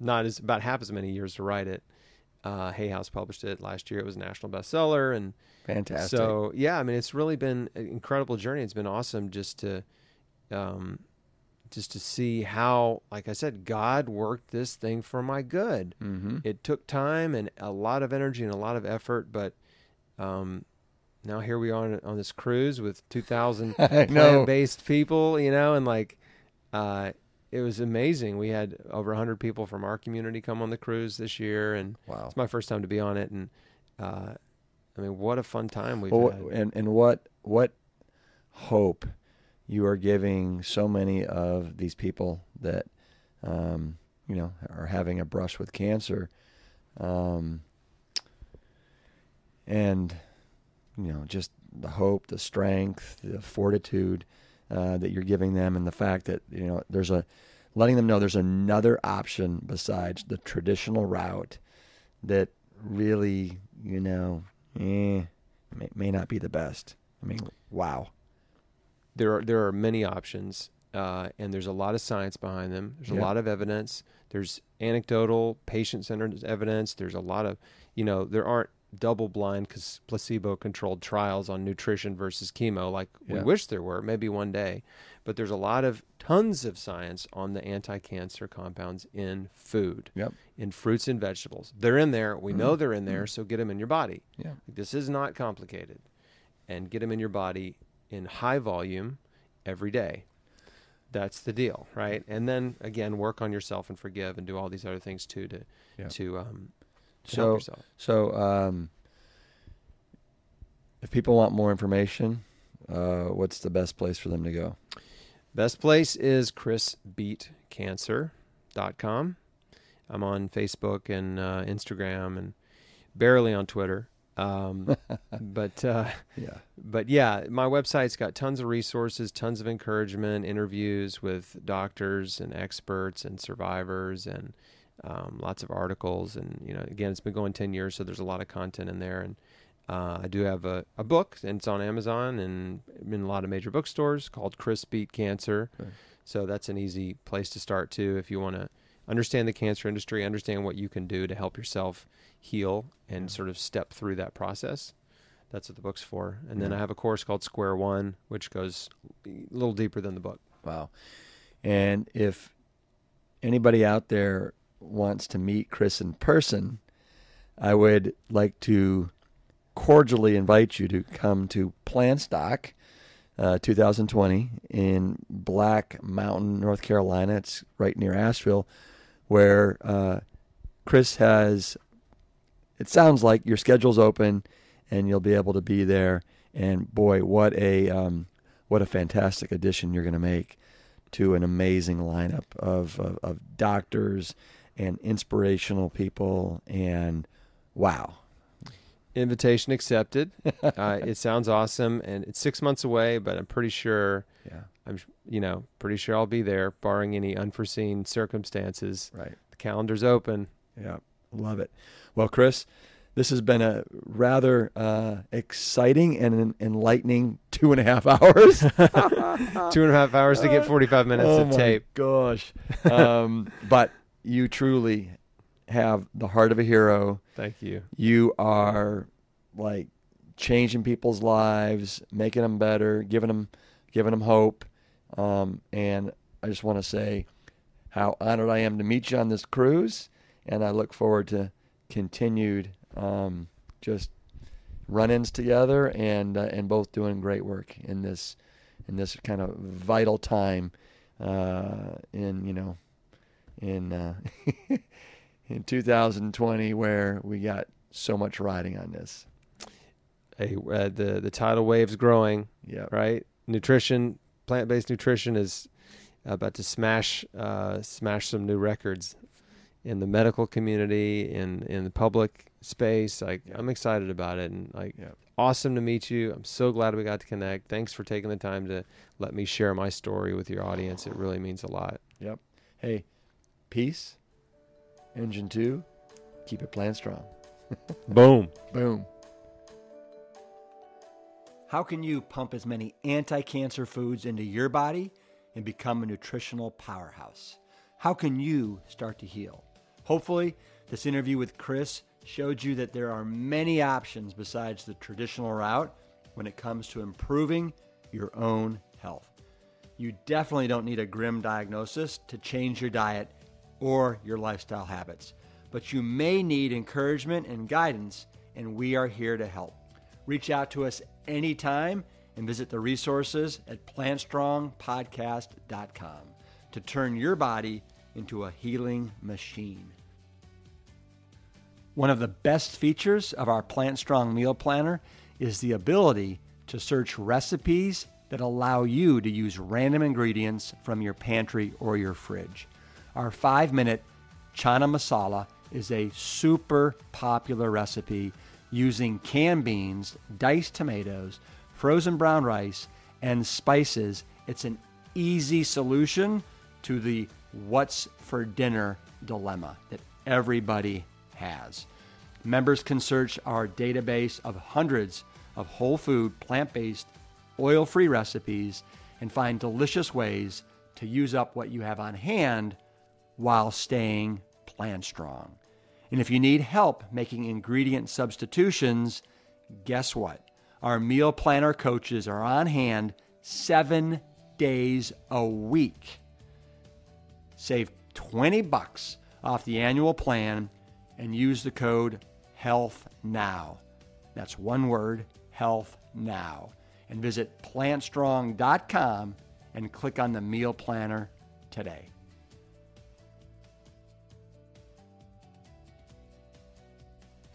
not as about half as many years to write it. Uh, Hay House published it last year. It was a national bestseller, and Fantastic. so yeah, I mean, it's really been an incredible journey. It's been awesome just to, um, just to see how, like I said, God worked this thing for my good. Mm-hmm. It took time and a lot of energy and a lot of effort, but um, now here we are on, on this cruise with 2,000 plant-based people, you know, and like uh, it was amazing. We had over 100 people from our community come on the cruise this year, and Wow. it's my first time to be on it, and uh, I mean, what a fun time we've Well, had. and and what what hope you are giving so many of these people that um, you know are having a brush with cancer, um, and you know just the hope, the strength, the fortitude uh, that you're giving them, and the fact that you know there's a letting them know there's another option besides the traditional route that really you know eh, may, may not be the best. I mean, wow. there are there are many options, uh, and there's a lot of science behind them. There's Yeah. a lot of evidence. There's anecdotal, patient-centered evidence. There's a lot of, you know, there aren't double-blind, cause placebo-controlled trials on nutrition versus chemo like we wish there were. Maybe one day, but there's a lot of tons of science on the anti-cancer compounds in food, Yep. in fruits and vegetables. They're in there. We know they're in there, so get them in your body. Yeah. This is not complicated. And get them in your body in high volume every day. That's the deal, right? And then again, work on yourself and forgive and do all these other things too to Yeah. to um So-. So, um, if people want more information, uh, what's the best place for them to go? Best place is chrisbeatcancer.com. I'm on Facebook and uh, Instagram and barely on Twitter. Um, but uh, Yeah. but yeah, my website's got tons of resources, tons of encouragement, interviews with doctors and experts and survivors, and um, lots of articles. And you know, again, it's been going ten years, so there's a lot of content in there. And uh, I do have a, a book, and it's on Amazon and in a lot of major bookstores called Chris Beat Cancer. Okay. So that's an easy place to start too if you want to understand the cancer industry, understand what you can do to help yourself heal and sort of step through that process. That's what the book's for. And then I have a course called Square One, which goes a little deeper than the book. Wow. And if anybody out there wants to meet Chris in person, I would like to cordially invite you to come to Plantstock uh, 2020 in Black Mountain, North Carolina. It's right near Asheville, where uh, Chris has. It sounds like your schedule's open, and you'll be able to be there. And boy, what a um, what a fantastic addition you're going to make to an amazing lineup of, of, of doctors and inspirational people. And wow, Invitation accepted. uh, it sounds awesome, and it's six months away, but I'm pretty sure yeah, I'm you know pretty sure I'll be there, barring any unforeseen circumstances. right. The calendar's open. Yeah, love it. Well, Chris, this has been a rather uh, exciting and en- enlightening two and a half hours. Two and a half hours to get 45 minutes oh of tape. Gosh, um, but you truly have the heart of a hero. Thank you. You are like changing people's lives, making them better, giving them, giving them hope. Um, and I just want to say how honored I am to meet you on this cruise, and I look forward to continued um, just run-ins together and uh, and both doing great work in this in this kind of vital time uh, in you know in uh, in 2020 where we got so much riding on this. Hey, uh, the the tidal wave's growing, Yeah. right? Nutrition, plant-based nutrition is about to smash uh, smash some new records in the medical community, in in the public space. Like Yeah. I'm excited about it, and like Yeah. awesome to meet you. I'm so glad we got to connect. Thanks for taking the time to let me share my story with your audience. It really means a lot. Yep. Hey, peace. Engine two, keep it plant strong. Boom. Boom. How can you pump as many anti cancer foods into your body and become a nutritional powerhouse? How can you start to heal? Hopefully, this interview with Chris showed you that there are many options besides the traditional route when it comes to improving your own health. You definitely don't need a grim diagnosis to change your diet or your lifestyle habits, but you may need encouragement and guidance, and we are here to help. Reach out to us anytime and visit the resources at plantstrongpodcast.com to turn your body into a healing machine. One of the best features of our Plant Strong Meal Planner is the ability to search recipes that allow you to use random ingredients from your pantry or your fridge. Our five minute chana masala is a super popular recipe using canned beans, diced tomatoes, frozen brown rice, and spices. It's an easy solution to the what's for dinner dilemma that everybody has. Members can search our database of hundreds of whole food, plant based, oil free recipes and find delicious ways to use up what you have on hand while staying plant strong. And if you need help making ingredient substitutions, guess what? Our meal planner coaches are on hand seven days a week. Save 20 bucks off the annual plan and use the code Health Now. That's one word, Health Now. And visit plantstrong.com and click on the meal planner today.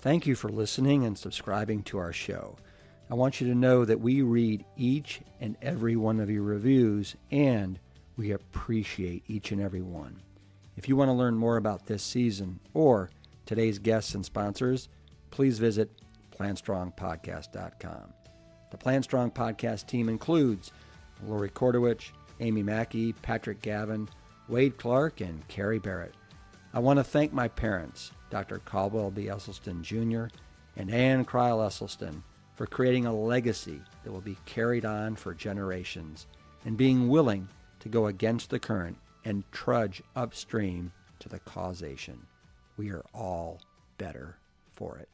Thank you for listening and subscribing to our show. I want you to know that we read each and every one of your reviews and we appreciate each and every one. If you want to learn more about this season or today's guests and sponsors, please visit plantstrongpodcast.com. The Plant Strong podcast team includes Lori Kordowich, Amy Mackey, Patrick Gavin, Wade Clark, and Carrie Barrett. I want to thank my parents, Dr. Caldwell B. Esselstyn Jr. and Ann Crile Esselstyn, for creating a legacy that will be carried on for generations and being willing to go against the current and trudge upstream to the causation. We are all better for it.